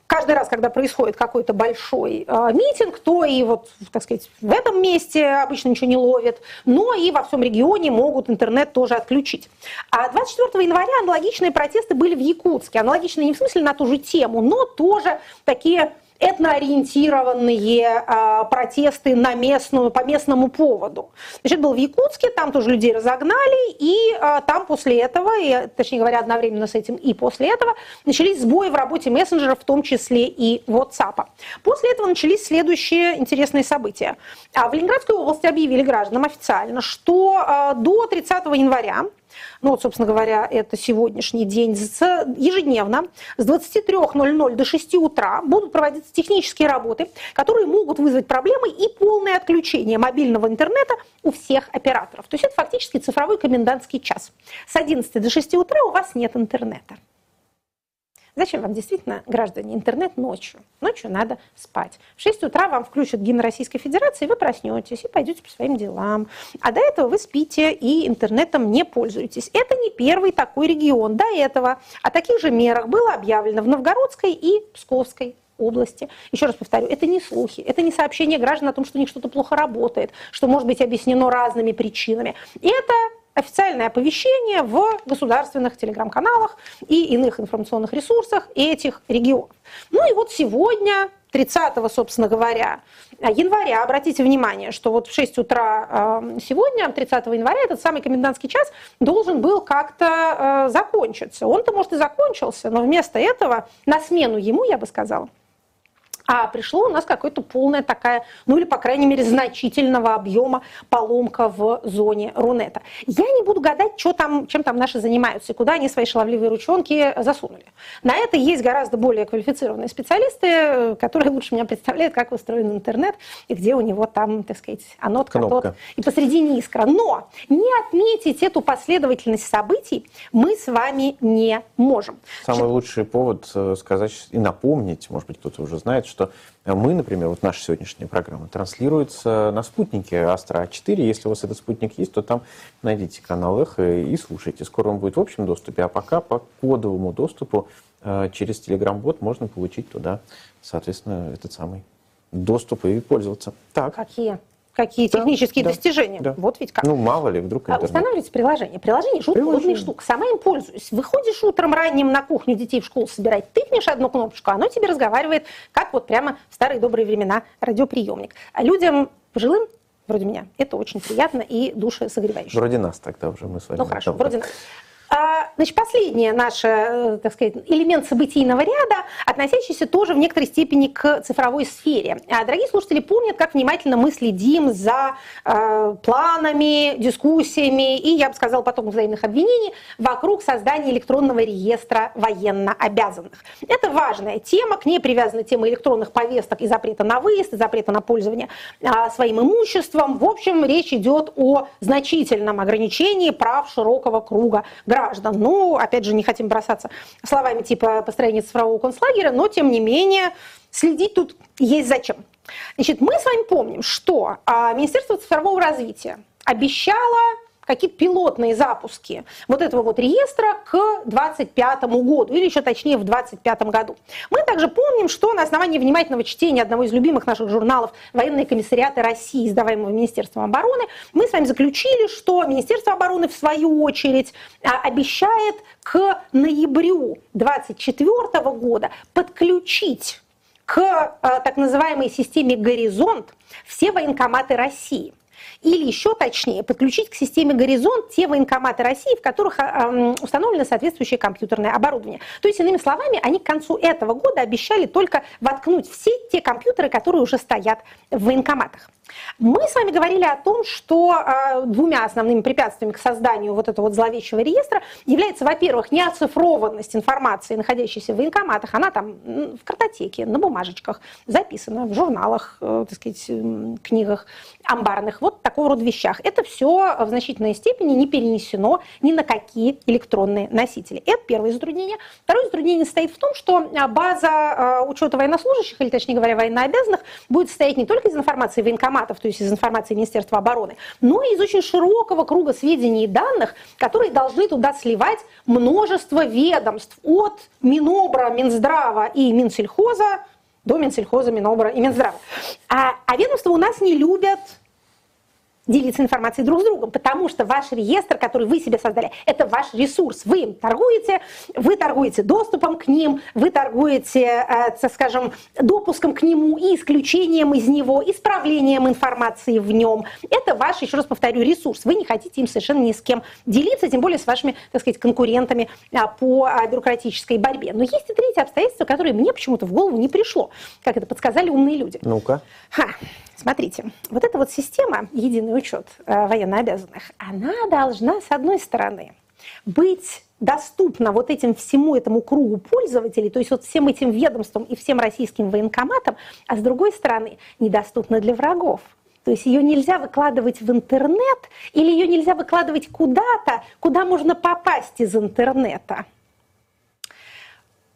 Каждый раз, когда происходит какой-то большой э, митинг, то и вот, так сказать, в этом месте обычно ничего не ловит, но и во всем регионе могут интернет тоже отключить. А 24 января аналогичные протесты были в Якутске. Аналогичные не в смысле на ту же тему, но тоже такие этноориентированные а, протесты на местную, по местному поводу. Значит, был в Якутске, там тоже людей разогнали, и а, там после этого, и, точнее говоря, одновременно с этим и после этого, начались сбои в работе мессенджеров, в том числе и WhatsApp. После этого начались следующие интересные события. А в Ленинградской области объявили гражданам официально, что до 30 января ну вот, собственно говоря, это сегодняшний день, ежедневно с 23.00 до 6 утра будут проводиться технические работы, которые могут вызвать проблемы и полное отключение мобильного интернета у всех операторов. То есть это фактически цифровой комендантский час. С 11 до 6 утра у вас нет интернета. Зачем вам действительно, граждане, интернет ночью? Ночью надо спать. В 6 утра вам включат гимн Российской Федерации, вы проснетесь и пойдете по своим делам. А до этого вы спите и интернетом не пользуетесь. Это не первый такой регион. До этого о таких же мерах было объявлено в Новгородской и Псковской области. Еще раз повторю, это не слухи, это не сообщение граждан о том, что у них что-то плохо работает, что может быть объяснено разными причинами. Это официальное оповещение в государственных телеграм-каналах и иных информационных ресурсах этих регионов. Ну и вот сегодня 30, собственно говоря, января, обратите внимание, что вот в 6 утра э, сегодня, 30 января, этот самый комендантский час должен был как-то э, закончиться. Он-то, может, и закончился, но вместо этого на смену ему, я бы сказала, а пришло у нас какая-то полная такая, ну или, по крайней мере, значительного объема поломка в зоне Рунета. Я не буду гадать, что там, чем там наши занимаются и куда они свои шаловливые ручонки засунули. На это есть гораздо более квалифицированные специалисты, которые лучше меня представляют, как устроен интернет и где у него там, так сказать, анот, катод и посредине искра. Но не отметить эту последовательность событий мы с вами не можем. Самый лучший повод э, сказать и напомнить, может быть, кто-то уже знает, что что мы, например, вот наша сегодняшняя программа транслируется на спутнике Астра 4. Если у вас этот спутник есть, то там найдите канал Эхо и слушайте. Скоро он будет в общем доступе, а пока по кодовому доступу э, через Telegram-бот можно получить туда, соответственно, этот самый доступ и пользоваться. Так. Какие? Какие да, технические да, достижения. Да. Вот ведь как. Ну, мало ли, вдруг интернет. Устанавливайте приложение. Приложение жутко удобная штука. Сама им пользуюсь. Выходишь утром ранним на кухню детей в школу собирать, тыкнешь одну кнопочку, оно тебе разговаривает, как вот прямо в старые добрые времена радиоприемник. А людям пожилым вроде меня. Это очень приятно и душесогревающе. Вроде нас тогда уже мы с вами. Ну хорошо, вроде нас. А, значит, последний наш, э, так сказать, элемент событийного ряда, относящийся тоже в некоторой степени к цифровой сфере. А, дорогие слушатели помнят, как внимательно мы следим за э, планами, дискуссиями и, я бы сказала, потом взаимных обвинений вокруг создания электронного реестра военно обязанных. Это важная тема, к ней привязана тема электронных повесток и запрета на выезд, и запрета на пользование а, своим имуществом. В общем, речь идет о значительном ограничении прав широкого круга граждан граждан. Ну, опять же, не хотим бросаться словами типа построения цифрового концлагеря, но, тем не менее, следить тут есть зачем. Значит, мы с вами помним, что а, Министерство цифрового развития обещало какие-то пилотные запуски вот этого вот реестра к 2025 году, или еще точнее в 2025 году. Мы также помним, что на основании внимательного чтения одного из любимых наших журналов «Военные комиссариаты России», издаваемого Министерством обороны, мы с вами заключили, что Министерство обороны в свою очередь а, обещает к ноябрю 2024 года подключить к а, так называемой системе «Горизонт» все военкоматы России. Или еще точнее, подключить к системе «Горизонт» те военкоматы России, в которых а, установлено соответствующее компьютерное оборудование. То есть, иными словами, они к концу этого года обещали только воткнуть все те компьютеры, которые уже стоят в военкоматах. Мы с вами говорили о том, что э, двумя основными препятствиями к созданию вот этого вот зловещего реестра является, во-первых, неоцифрованность информации, находящейся в военкоматах. Она там в картотеке, на бумажечках записана, в журналах, э, так сказать, книгах амбарных, вот такого рода вещах. Это все в значительной степени не перенесено ни на какие электронные носители. Это первое затруднение. Второе затруднение состоит в том, что а, база э, учета военнослужащих, или точнее говоря, военнообязанных, будет состоять не только из информации военкомата, форматов, то есть из информации Министерства обороны, но и из очень широкого круга сведений и данных, которые должны туда сливать множество ведомств от Минобра, Минздрава и Минсельхоза до Минсельхоза, Минобра и Минздрава. А, а ведомства у нас не любят делиться информацией друг с другом, потому что ваш реестр, который вы себе создали, это ваш ресурс. Вы им торгуете, вы торгуете доступом к ним, вы торгуете, э, скажем, допуском к нему и исключением из него, исправлением информации в нем. Это ваш, еще раз повторю, ресурс. Вы не хотите им совершенно ни с кем делиться, тем более с вашими, так сказать, конкурентами а, по а, бюрократической борьбе. Но есть и третье обстоятельство, которое мне почему-то в голову не пришло, как это подсказали умные люди. Ну-ка. Смотрите, вот эта вот система, единый учет э, военнообязанных, она должна, с одной стороны, быть доступна вот этим всему этому кругу пользователей, то есть вот всем этим ведомствам и всем российским военкоматам, а с другой стороны, недоступна для врагов. То есть ее нельзя выкладывать в интернет или ее нельзя выкладывать куда-то, куда можно попасть из интернета.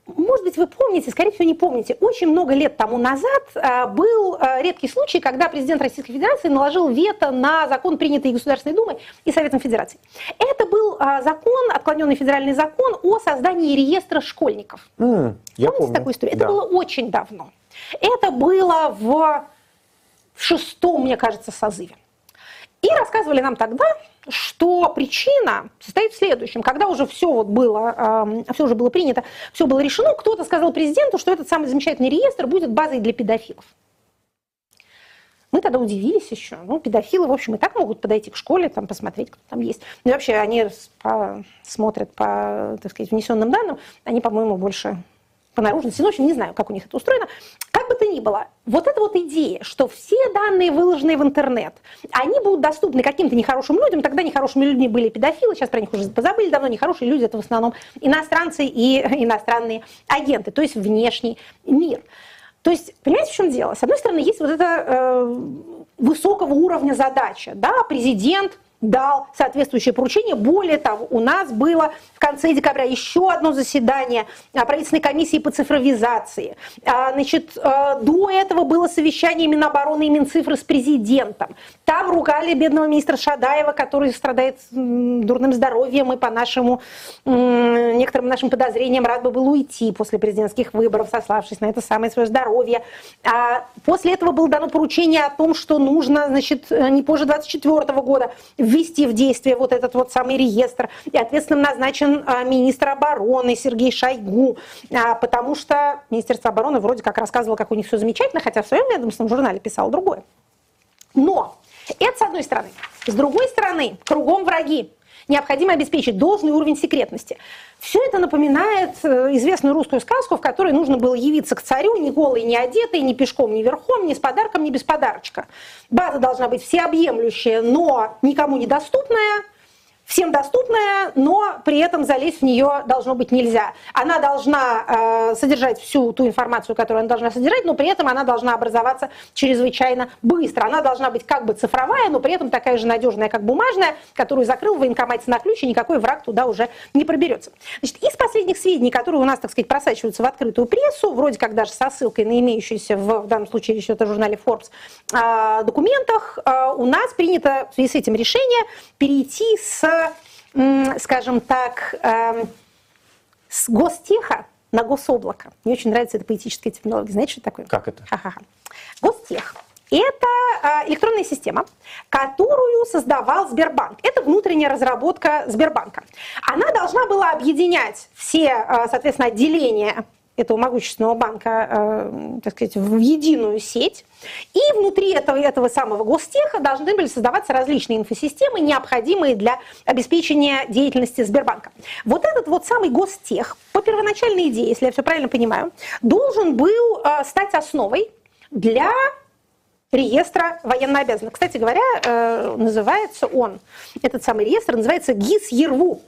Может быть, вы помните, скорее всего, не помните, очень много лет тому назад а, был а, редкий случай, когда президент Российской Федерации наложил вето на закон, принятый Государственной Думой и Советом Федерации. Это был а, закон, отклоненный федеральный закон о создании реестра школьников. Mm, я Помните помню. такую историю? Да. Это было очень давно. Это было в шестом, мне кажется, созыве. И рассказывали нам тогда, что причина состоит в следующем. Когда уже все вот было, все уже было принято, все было решено, кто-то сказал президенту, что этот самый замечательный реестр будет базой для педофилов. Мы тогда удивились еще. Ну, педофилы, в общем, и так могут подойти к школе, там, посмотреть, кто там есть. Ну, вообще, они по, смотрят по, так сказать, внесенным данным, они, по-моему, больше по наружности. Ну, в общем, не знаю, как у них это устроено. Как бы то ни было, вот эта вот идея, что все данные, выложенные в интернет, они будут доступны каким-то нехорошим людям, тогда нехорошими людьми были педофилы, сейчас про них уже позабыли давно, нехорошие люди это в основном иностранцы и иностранные агенты, то есть внешний мир. То есть, понимаете, в чем дело? С одной стороны, есть вот эта э, высокого уровня задача, да, президент дал соответствующее поручение. Более того, у нас было в конце декабря еще одно заседание а, правительственной комиссии по цифровизации. А, значит, э, до этого было совещание Минобороны и Минцифры с президентом. Там ругали бедного министра Шадаева, который страдает дурным здоровьем и по нашему, некоторым нашим подозрениям рад бы был уйти после президентских выборов, сославшись на это самое свое здоровье. А после этого было дано поручение о том, что нужно, значит, не позже 2024 года ввести в действие вот этот вот самый реестр. И ответственным назначен министр обороны Сергей Шойгу, потому что Министерство обороны вроде как рассказывало, как у них все замечательно, хотя в своем ведомственном журнале писал другое. Но это с одной стороны. С другой стороны, кругом враги. Необходимо обеспечить должный уровень секретности. Все это напоминает известную русскую сказку, в которой нужно было явиться к царю ни голый, ни одетый, ни пешком, ни верхом, ни с подарком, ни без подарочка. База должна быть всеобъемлющая, но никому недоступная, всем доступная, но при этом залезть в нее должно быть нельзя. Она должна э, содержать всю ту информацию, которую она должна содержать, но при этом она должна образоваться чрезвычайно быстро. Она должна быть как бы цифровая, но при этом такая же надежная, как бумажная, которую закрыл в военкомате на ключ, и никакой враг туда уже не проберется. Значит, из последних сведений, которые у нас, так сказать, просачиваются в открытую прессу, вроде как даже со ссылкой на имеющиеся в, в данном случае речь идет о журнале Forbes, э, документах, э, у нас принято в связи с этим решение перейти с скажем так, с гостеха на гособлако. Мне очень нравится эта поэтическая терминология. Знаете, что это такое? Как это? Ха-ха-ха. Гостех. Это электронная система, которую создавал Сбербанк. Это внутренняя разработка Сбербанка. Она должна была объединять все, соответственно, отделения этого могущественного банка, э, так сказать, в единую сеть. И внутри этого, этого самого гостеха должны были создаваться различные инфосистемы, необходимые для обеспечения деятельности Сбербанка. Вот этот вот самый гостех, по первоначальной идее, если я все правильно понимаю, должен был э, стать основой для реестра военнообязанных. Кстати говоря, э, называется он, этот самый реестр называется ГИС ЕРВУ.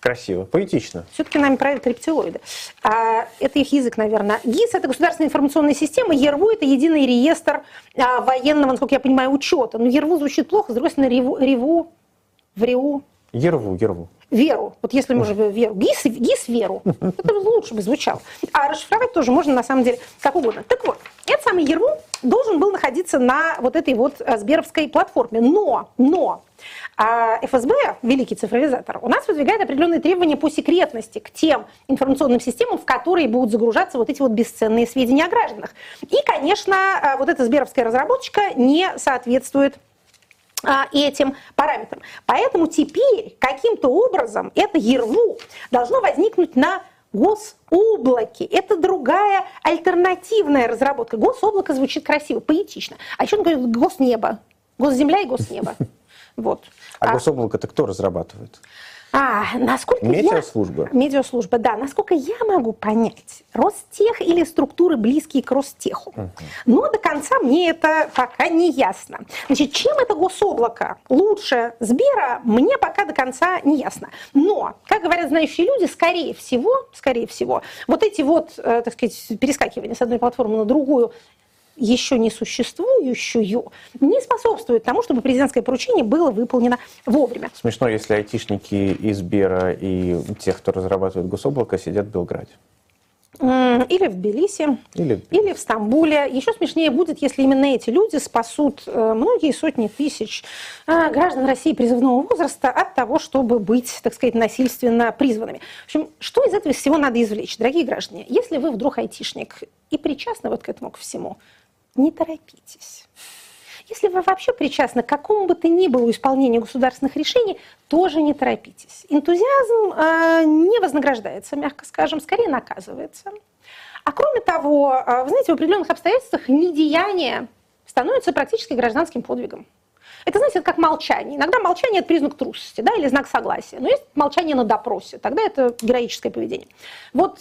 Красиво, поэтично. Все-таки нами правят рептилоиды. А, это их язык, наверное. ГИС – это государственная информационная система, ЕРВУ – это единый реестр а, военного, насколько я понимаю, учета. Но ЕРВУ звучит плохо, с другой стороны, РЕВУ, РЕВУ. Ерву, ерву. Веру. Вот если мы уже веру. ГИС, ГИС веру. Это лучше бы звучало. А расшифровать тоже можно, на самом деле, как угодно. Так вот, этот самый ЕРВУ должен был находиться на вот этой вот Сберовской платформе. Но, но, ФСБ, великий цифровизатор, у нас выдвигает определенные требования по секретности к тем информационным системам, в которые будут загружаться вот эти вот бесценные сведения о гражданах. И, конечно, вот эта сберовская разработчика не соответствует этим параметрам. Поэтому теперь каким-то образом это ЕРВУ должно возникнуть на гособлаке. Это другая альтернативная разработка. Гособлако звучит красиво, поэтично. А еще он говорит госнебо. Госземля и госнебо. Вот. А, а гособлако-то кто разрабатывает? А, насколько Медиаслужба. Я... Медиаслужба, да. Насколько я могу понять, Ростех или структуры, близкие к Ростеху. Uh-huh. Но до конца мне это пока не ясно. Значит, чем это гособлако лучше Сбера, мне пока до конца не ясно. Но, как говорят знающие люди, скорее всего, скорее всего, вот эти вот, э, так сказать, перескакивания с одной платформы на другую, еще не существующую, не способствует тому, чтобы президентское поручение было выполнено вовремя. Смешно, если айтишники из Бера и тех, кто разрабатывает гособлако, сидят в Белграде. или в Тбилиси, или... или в Стамбуле. Еще смешнее будет, если именно эти люди спасут э, многие сотни тысяч э, граждан России призывного возраста от того, чтобы быть, так сказать, насильственно призванными. В общем, что из этого всего надо извлечь, дорогие граждане? Если вы вдруг айтишник и причастны вот к этому, к всему, не торопитесь. Если вы вообще причастны к какому бы то ни было исполнению государственных решений, тоже не торопитесь. Энтузиазм э, не вознаграждается, мягко скажем, скорее наказывается. А кроме того, э, вы знаете, в определенных обстоятельствах недеяние становится практически гражданским подвигом. Это, знаете, это как молчание. Иногда молчание – это признак трусости да, или знак согласия. Но есть молчание на допросе, тогда это героическое поведение. Вот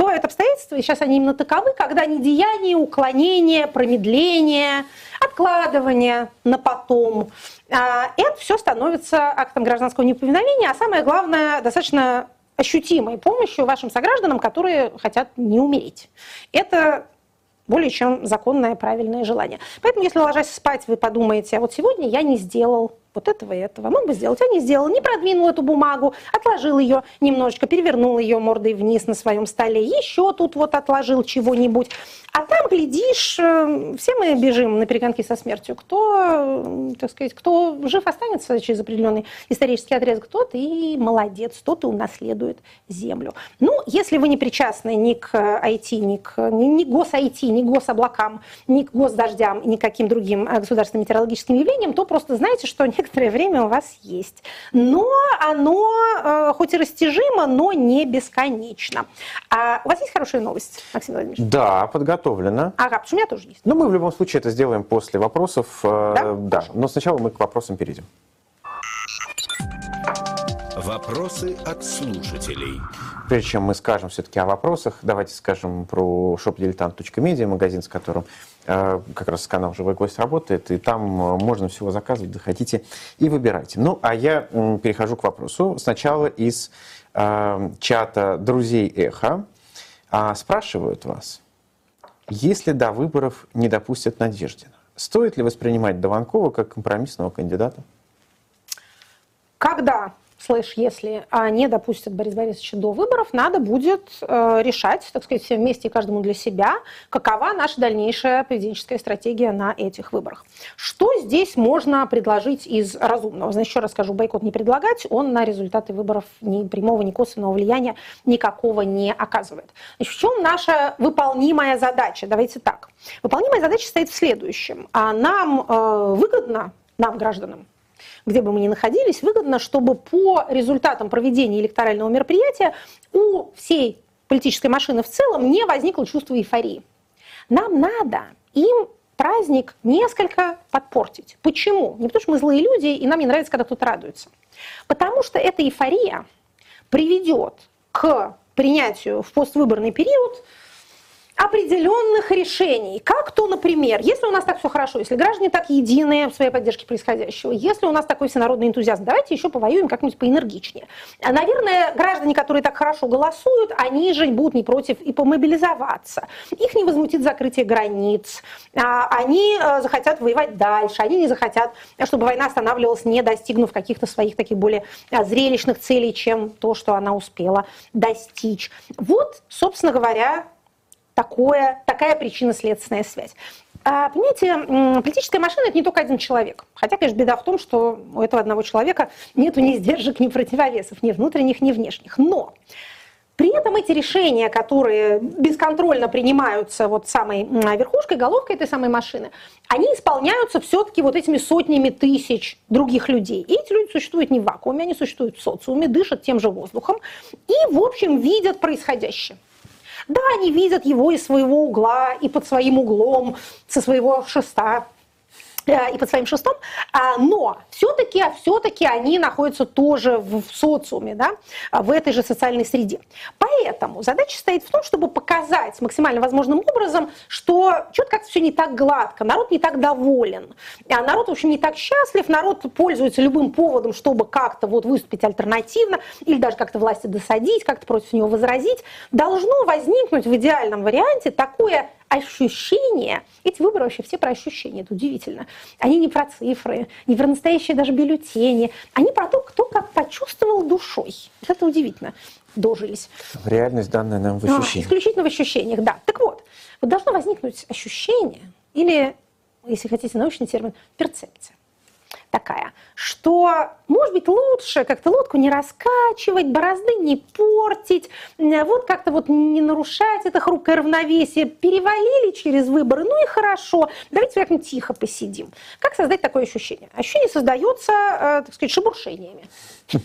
Бывают обстоятельства, и сейчас они именно таковы, когда недеяние, уклонение, промедление, откладывание на потом, а, это все становится актом гражданского неповиновения, а самое главное, достаточно ощутимой помощью вашим согражданам, которые хотят не умереть. Это более чем законное правильное желание. Поэтому, если ложась спать, вы подумаете, а вот сегодня я не сделал вот этого и этого. Мог бы сделать, а не сделал. Не продвинул эту бумагу, отложил ее немножечко, перевернул ее мордой вниз на своем столе, еще тут вот отложил чего-нибудь. А там, глядишь, э, все мы бежим на перегонки со смертью. Кто, э, так сказать, кто жив останется через определенный исторический отрезок, тот и молодец, тот и унаследует землю. Ну, если вы не причастны ни к IT, ни к ни, ни гос-IT, ни гособлакам, ни к госдождям, ни к каким другим э, государственным метеорологическим явлениям, то просто знаете, что некоторое время у вас есть. Но оно э, хоть и растяжимо, но не бесконечно. А у вас есть хорошая новость, Максим Владимирович? Да, подготовлена. Ага, потому что у меня тоже есть. Но мы в любом случае это сделаем после вопросов. Э, да? да. Но сначала мы к вопросам перейдем. Вопросы от слушателей. Прежде чем мы скажем все-таки о вопросах, давайте скажем про shopdiletant.media, магазин, с которым э, как раз канал «Живой гость» работает, и там э, можно всего заказывать, заходите и выбирайте. Ну, а я перехожу к вопросу. Сначала из э, чата «Друзей Эхо» э, спрашивают вас, если до выборов не допустят Надеждина, стоит ли воспринимать Дованкова как компромиссного кандидата? Когда слэш если не допустят Бориса Борисовича до выборов, надо будет э, решать, так сказать, все вместе и каждому для себя, какова наша дальнейшая поведенческая стратегия на этих выборах. Что здесь можно предложить из разумного? Значит, еще раз скажу, бойкот не предлагать, он на результаты выборов ни прямого, ни косвенного влияния никакого не оказывает. Значит, в чем наша выполнимая задача? Давайте так. Выполнимая задача стоит в следующем. А нам э, выгодно, нам, гражданам, где бы мы ни находились, выгодно, чтобы по результатам проведения электорального мероприятия у всей политической машины в целом не возникло чувство эйфории. Нам надо им праздник несколько подпортить. Почему? Не потому что мы злые люди, и нам не нравится, когда кто-то радуется. Потому что эта эйфория приведет к принятию в поствыборный период определенных решений. Как то, например, если у нас так все хорошо, если граждане так едины в своей поддержке происходящего, если у нас такой всенародный энтузиазм, давайте еще повоюем как-нибудь поэнергичнее. Наверное, граждане, которые так хорошо голосуют, они же будут не против и помобилизоваться. Их не возмутит закрытие границ. А, они э, захотят воевать дальше. Они не захотят, чтобы война останавливалась, не достигнув каких-то своих таких более э, зрелищных целей, чем то, что она успела достичь. Вот, собственно говоря, такое, такая причинно-следственная связь. А, понимаете, политическая машина – это не только один человек. Хотя, конечно, беда в том, что у этого одного человека нет ни сдержек, ни противовесов, ни внутренних, ни внешних. Но при этом эти решения, которые бесконтрольно принимаются вот самой верхушкой, головкой этой самой машины, они исполняются все-таки вот этими сотнями тысяч других людей. И эти люди существуют не в вакууме, они существуют в социуме, дышат тем же воздухом и, в общем, видят происходящее. Да, они видят его из своего угла и под своим углом, со своего шеста, и под своим шестом, а, но все-таки, все-таки они находятся тоже в социуме, да, в этой же социальной среде. Поэтому задача стоит в том, чтобы показать максимально возможным образом, что что-то как-то все не так гладко, народ не так доволен, а народ, в общем, не так счастлив, народ пользуется любым поводом, чтобы как-то вот выступить альтернативно или даже как-то власти досадить, как-то против него возразить. Должно возникнуть в идеальном варианте такое ощущения, эти выборы вообще все про ощущения, это удивительно. Они не про цифры, не про настоящие даже бюллетени, они про то, кто как почувствовал душой. Это удивительно. Дожились. Реальность данная нам в ощущениях. А, исключительно в ощущениях, да. Так вот, вот должно возникнуть ощущение или, если хотите научный термин, перцепция такая, что, может быть, лучше как-то лодку не раскачивать, борозды не портить, вот как-то вот не нарушать это хрупкое равновесие. Перевалили через выборы, ну и хорошо, давайте как-нибудь тихо посидим. Как создать такое ощущение? Ощущение создается, э, так сказать, шебуршениями.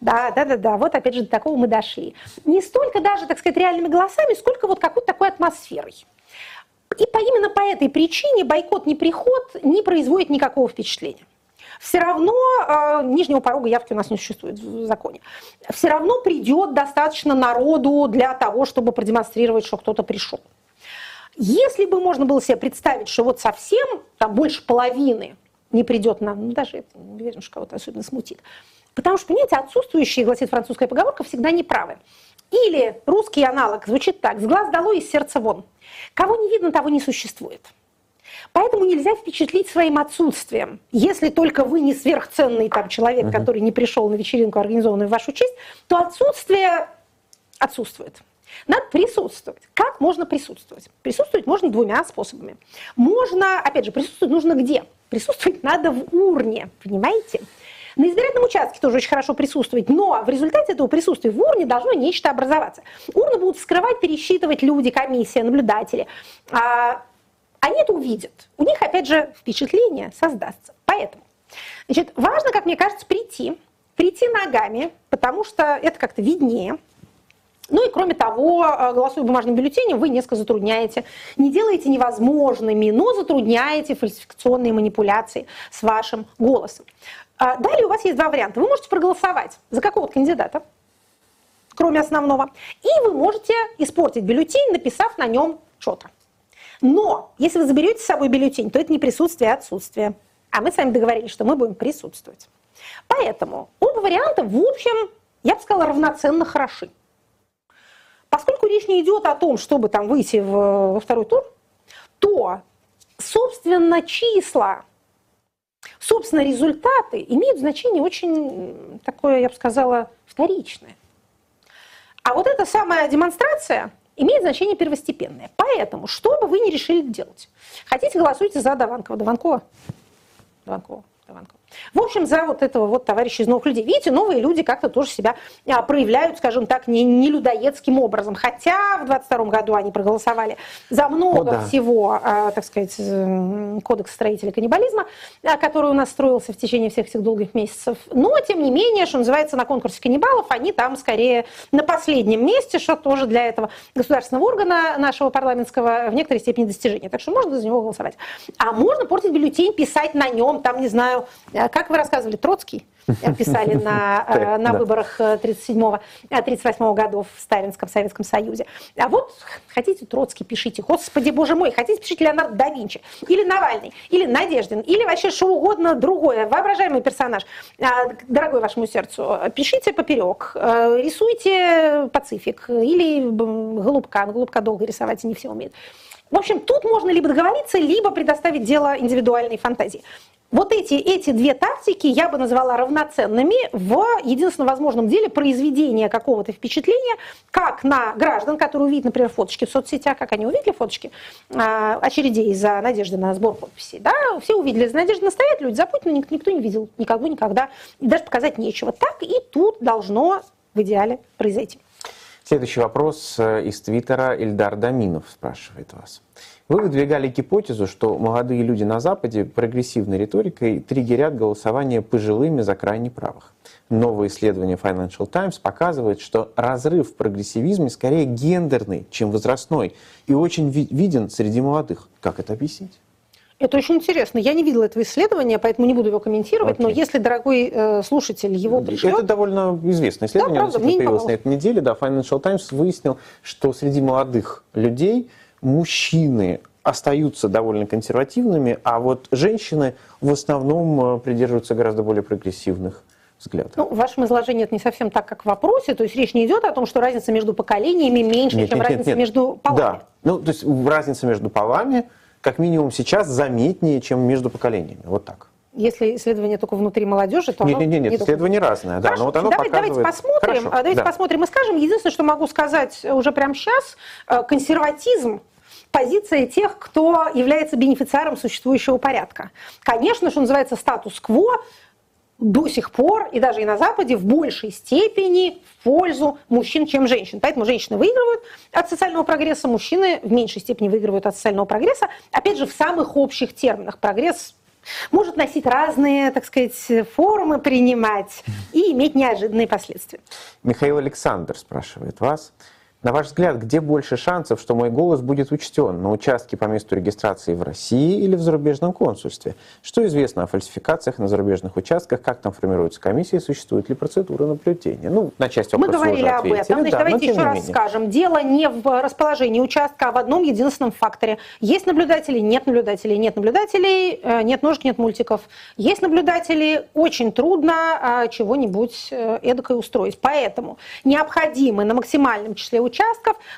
Да, да, да, да. Вот опять же до такого мы дошли. Не столько даже, так сказать, реальными голосами, сколько вот какой-то такой атмосферой. И по, именно по этой причине бойкот не приход не производит никакого впечатления. Все равно э, нижнего порога явки у нас не существует в законе. Все равно придет достаточно народу для того, чтобы продемонстрировать, что кто-то пришел. Если бы можно было себе представить, что вот совсем там больше половины не придет нам, ну, даже это не уверен, что кого-то особенно смутит. Потому что, понимаете, отсутствующие, гласит французская поговорка, всегда неправы. Или русский аналог звучит так, с глаз долой, из сердца вон. Кого не видно, того не существует. Поэтому нельзя впечатлить своим отсутствием. Если только вы не сверхценный там, человек, uh-huh. который не пришел на вечеринку, организованную в вашу честь, то отсутствие отсутствует. Надо присутствовать. Как можно присутствовать? Присутствовать можно двумя способами. Можно, опять же, присутствовать нужно где? Присутствовать надо в урне, понимаете? На избирательном участке тоже очень хорошо присутствовать, но в результате этого присутствия в урне должно нечто образоваться. Урны будут вскрывать, пересчитывать люди, комиссия, наблюдатели. А, они это увидят. У них, опять же, впечатление создастся. Поэтому, значит, важно, как мне кажется, прийти, прийти ногами, потому что это как-то виднее. Ну и кроме того, э, голосуя бумажным бюллетенем, вы несколько затрудняете, не делаете невозможными, но затрудняете фальсификационные манипуляции с вашим голосом. А далее у вас есть два варианта. Вы можете проголосовать за какого-то кандидата, кроме основного, и вы можете испортить бюллетень, написав на нем что-то. Но если вы заберете с собой бюллетень, то это не присутствие, а отсутствие. А мы с вами договорились, что мы будем присутствовать. Поэтому оба варианта, в общем, я бы сказала, равноценно хороши. Поскольку речь не идет о том, чтобы там выйти в, во второй тур, то, собственно, числа собственно, результаты имеют значение очень такое, я бы сказала, вторичное. А вот эта самая демонстрация имеет значение первостепенное. Поэтому, что бы вы ни решили делать, хотите, голосуйте за Даванкова. Даванкова? Даванкова. Даванкова. В общем, за вот этого вот товарища из новых людей. Видите, новые люди как-то тоже себя а, проявляют, скажем так, не, не людоедским образом. Хотя в 22 году они проголосовали за много О, да. всего, а, так сказать, кодекс строителя каннибализма, а, который у нас строился в течение всех этих долгих месяцев. Но, тем не менее, что называется, на конкурсе каннибалов они там скорее на последнем месте, что тоже для этого государственного органа нашего парламентского в некоторой степени достижение. Так что можно за него голосовать. А можно портить бюллетень, писать на нем, там, не знаю, Э, как вы рассказывали, Троцкий писали на, э, на выборах 37-38 э, годов в Сталинском Советском Союзе. А вот хотите Троцкий, пишите. Господи, боже мой, хотите, пишите Леонардо да Винчи, или Навальный, или Надеждин, или вообще что угодно другое, воображаемый персонаж, а, дорогой вашему сердцу. Пишите поперек, рисуйте Пацифик или Голубка. Голубка долго рисовать не все умеет. В общем, тут можно либо договориться, либо предоставить дело индивидуальной фантазии. Вот эти, эти две тактики я бы назвала равноценными в единственном возможном деле произведения какого-то впечатления, как на граждан, которые увидят, например, фоточки в соцсетях, как они увидели фоточки э, очередей за надежды на сбор подписей. Да? Все увидели за надежды настоять, люди за Путина никто, не видел никогда, никогда, и даже показать нечего. Так и тут должно в идеале произойти. Следующий вопрос э, из Твиттера. Ильдар Даминов спрашивает вас. Вы выдвигали гипотезу, что молодые люди на Западе прогрессивной риторикой триггерят голосование пожилыми за крайне правых. Новое исследование Financial Times показывает, что разрыв в прогрессивизме скорее гендерный, чем возрастной, и очень виден среди молодых. Как это объяснить? Это очень интересно. Я не видела этого исследования, поэтому не буду его комментировать. Okay. Но если дорогой э, слушатель его пришлет... Это довольно известное исследование, да, правда, оно появилось на этой неделе. Да, Financial Times выяснил, что среди молодых людей мужчины остаются довольно консервативными, а вот женщины в основном э, придерживаются гораздо более прогрессивных взглядов. Ну, в вашем изложении это не совсем так, как в вопросе. То есть речь не идет о том, что разница между поколениями меньше, нет, чем нет, разница нет, нет. между полами. Да, Ну, то есть разница между полами, как минимум сейчас, заметнее, чем между поколениями. Вот так. Если исследование только внутри молодежи, то нет, оно нет, нет, не исследование разное, да, Хорошо, но вот оно давайте, показывает... давайте посмотрим, Хорошо, давайте да. посмотрим и скажем. Единственное, что могу сказать уже прямо сейчас, э, консерватизм позиция тех, кто является бенефициаром существующего порядка. Конечно, что называется статус-кво, до сих пор, и даже и на Западе, в большей степени в пользу мужчин, чем женщин. Поэтому женщины выигрывают от социального прогресса, мужчины в меньшей степени выигрывают от социального прогресса. Опять же, в самых общих терминах. Прогресс может носить разные, так сказать, формы, принимать и иметь неожиданные последствия. Михаил Александр спрашивает вас. На ваш взгляд, где больше шансов, что мой голос будет учтен? На участке по месту регистрации в России или в зарубежном консульстве? Что известно о фальсификациях на зарубежных участках? Как там формируются комиссии? Существует ли процедура наблюдения? Ну, на часть Мы вопроса вы говорили уже об ответили, этом. Значит, да, давайте еще раз менее. скажем. Дело не в расположении участка, а в одном единственном факторе. Есть наблюдатели, нет наблюдателей, нет наблюдателей, э, нет ножек, нет мультиков. Есть наблюдатели, очень трудно а, чего-нибудь э, эдакое устроить. Поэтому необходимы на максимальном числе участков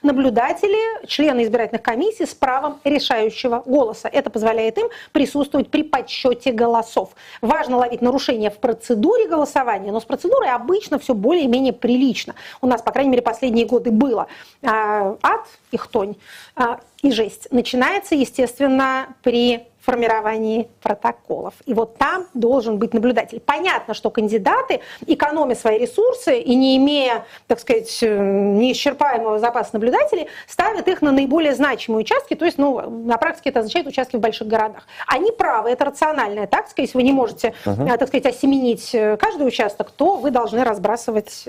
наблюдатели, члены избирательных комиссий с правом решающего голоса. Это позволяет им присутствовать при подсчете голосов. Важно ловить нарушения в процедуре голосования, но с процедурой обычно все более-менее прилично. У нас, по крайней мере, последние годы было а, ад и хтонь а, и жесть. Начинается, естественно, при формировании протоколов. И вот там должен быть наблюдатель. Понятно, что кандидаты, экономя свои ресурсы и не имея, так сказать, э, неисчерпаемого запаса наблюдателей, ставят их на наиболее значимые участки, то есть, ну, на практике это означает участки в больших городах. Они правы, это рациональная тактика. Если вы не можете, uh так сказать, осеменить э, каждый участок, то вы должны разбрасывать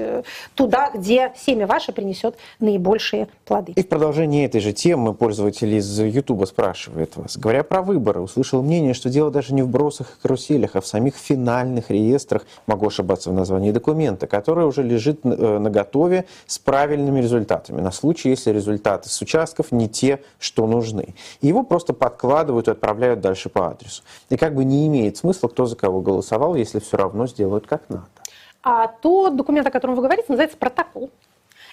туда, где семя ваше принесет наибольшие плоды. И в продолжении этой же темы пользователь из Ютуба спрашивает вас. Говоря про выборы, услышал мнение, что дело даже не в бросах и каруселях, а в самих финальных реестрах, могу ошибаться в названии документа, который уже лежит э, на готове с правильными результатами, на случай, если результаты с участков не те, что нужны. И его просто подкладывают и отправляют дальше по адресу. И как бы не имеет смысла, кто за кого голосовал, если все равно сделают как надо. А тот документ, о котором вы говорите, называется протокол.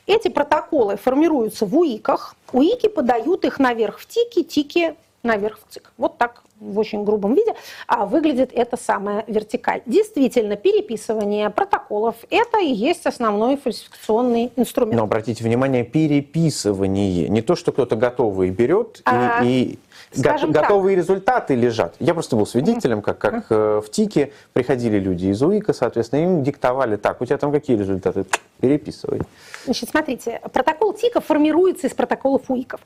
Эти протоколы формируются в УИКах. УИКи подают их наверх в ТИКи, ТИКи наверх в ЦИК. Вот так в очень грубом виде а выглядит эта самая вертикаль. Действительно, переписывание протоколов – это и есть основной фальсификационный инструмент. Но обратите внимание, переписывание. Не то, что кто-то готовый берет А, и, и скажем го- готовые результаты лежат. Я просто был свидетелем, как, как э, в ТИКе приходили люди из УИКа, соответственно, им диктовали, так, у тебя там какие результаты? Переписывай. Значит, смотрите, протокол ТИКа формируется из протоколов УИКов.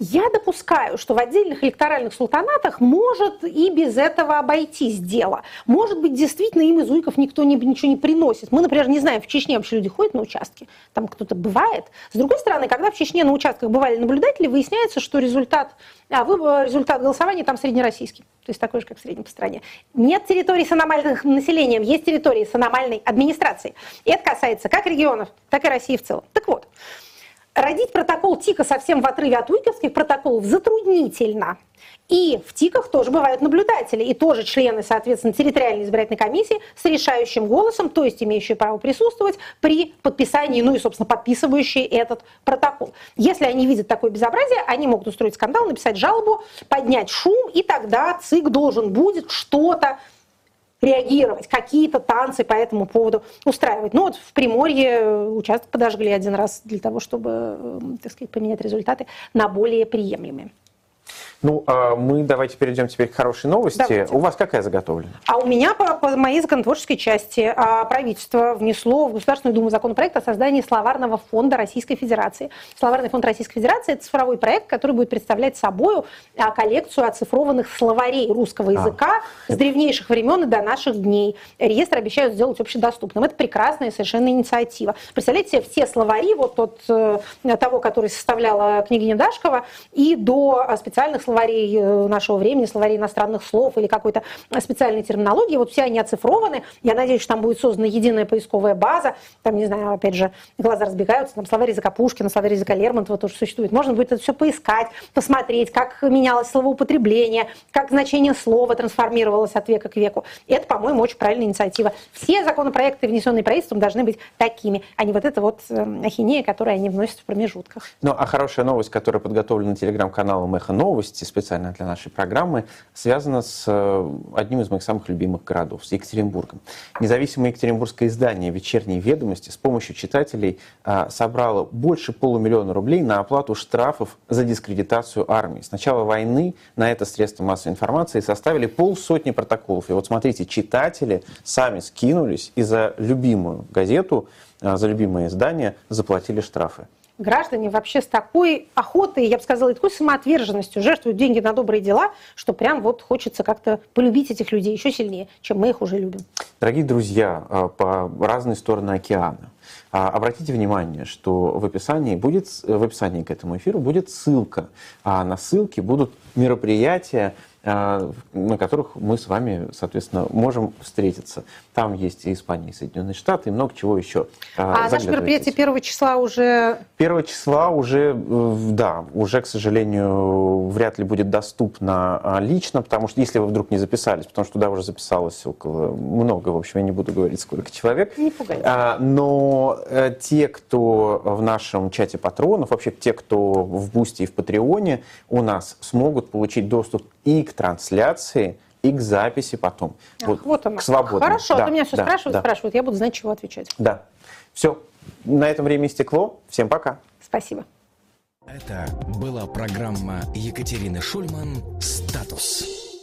Я допускаю, что в отдельных электоральных султанатах может и без этого обойтись дело. Может быть, действительно им из УИКов никто ничего не приносит. Мы, например, не знаем, в Чечне вообще люди ходят на участки, там кто-то бывает. С другой стороны, когда в Чечне на участках бывали наблюдатели, выясняется, что результат, а, выбор, результат голосования там среднероссийский. То есть такой же, как в среднем по стране. Нет территорий с аномальным населением, есть территории с аномальной администрацией. И это касается как регионов, так и России в целом. Так вот, родить протокол ТИКа совсем в отрыве от уиковских протоколов затруднительно. И в ТИКах тоже бывают наблюдатели, и тоже члены, соответственно, территориальной избирательной комиссии с решающим голосом, то есть имеющие право присутствовать при подписании, ну и, собственно, подписывающие этот протокол. Если они видят такое безобразие, они могут устроить скандал, написать жалобу, поднять шум, и тогда ЦИК должен будет что-то реагировать, какие-то танцы по этому поводу устраивать. Ну вот в Приморье участок подожгли один раз для того, чтобы, э, так сказать, поменять результаты на более приемлемые. Ну, а мы давайте перейдем теперь к хорошей новости. Давайте. У вас какая заготовлена? А у меня по, по моей законотворческой части а, правительство внесло в Государственную Думу законопроект о создании словарного фонда Российской Федерации. Словарный фонд Российской Федерации – это цифровой проект, который будет представлять собой а, коллекцию оцифрованных словарей русского языка с древнейших времен и до наших дней. Реестр обещают сделать общедоступным. Это прекрасная совершенно инициатива. Представляете все словари, вот от э, того, который составляла княгиня Дашкова, и до специальных словарей словарей э, нашего времени, словарей иностранных слов или какой-то специальной терминологии. Вот все они оцифрованы. Я надеюсь, что там будет создана единая поисковая база. Там, не знаю, опять же, глаза разбегаются. Там словарь языка Пушкина, словарь языка Лермонтова тоже существует. Можно будет это все поискать, посмотреть, как менялось словоупотребление, как значение слова трансформировалось от века к веку. И это, по-моему, очень правильная инициатива. Все законопроекты, внесенные правительством, должны быть такими, а не вот это вот э, ахинея, которую они вносят в промежутках. Ну, а хорошая новость, которая подготовлена телеграм-каналом «Эхо новости» специально для нашей программы, связана с э, одним из моих самых любимых городов, с Екатеринбургом. Независимое екатеринбургское издание «Вечерние ведомости» с помощью читателей а, собрало больше полумиллиона рублей на оплату штрафов за дискредитацию армии. С начала войны на это средства массовой информации составили полсотни протоколов. И вот смотрите, читатели сами скинулись и за любимую газету, а, за любимое издание заплатили штрафы граждане вообще с такой охотой, я бы сказала, и такой самоотверженностью жертвуют деньги на добрые дела, что прям вот хочется как-то полюбить этих людей еще сильнее, чем мы их уже любим. Дорогие друзья, а, по разные стороны океана, а, Обратите внимание, что в описании, будет, в описании к этому эфиру будет ссылка, а на ссылке будут мероприятия, а, на которых мы с вами, соответственно, можем встретиться. Там есть и Испания, и Соединенные Штаты, и много чего еще. А наше мероприятие первого числа уже... Первого числа уже, э, да, уже, к сожалению, вряд ли будет доступно а, лично, потому что если вы вдруг не записались, потому что туда уже записалось около много, в общем, я не буду говорить, сколько человек. Не пугайтесь. А, но э, те, кто в нашем чате патронов, вообще те, кто в Бусти и в Патреоне, у нас смогут получить доступ и к трансляции, и к записи потом. Ах, вот, вот оно. К свободному. Хорошо, да, ты меня все да, спрашивают, да. спрашивают, я буду знать, чего отвечать. Да. Все. На этом время истекло. Всем пока. Спасибо. Это была программа Екатерины Шульман «Статус».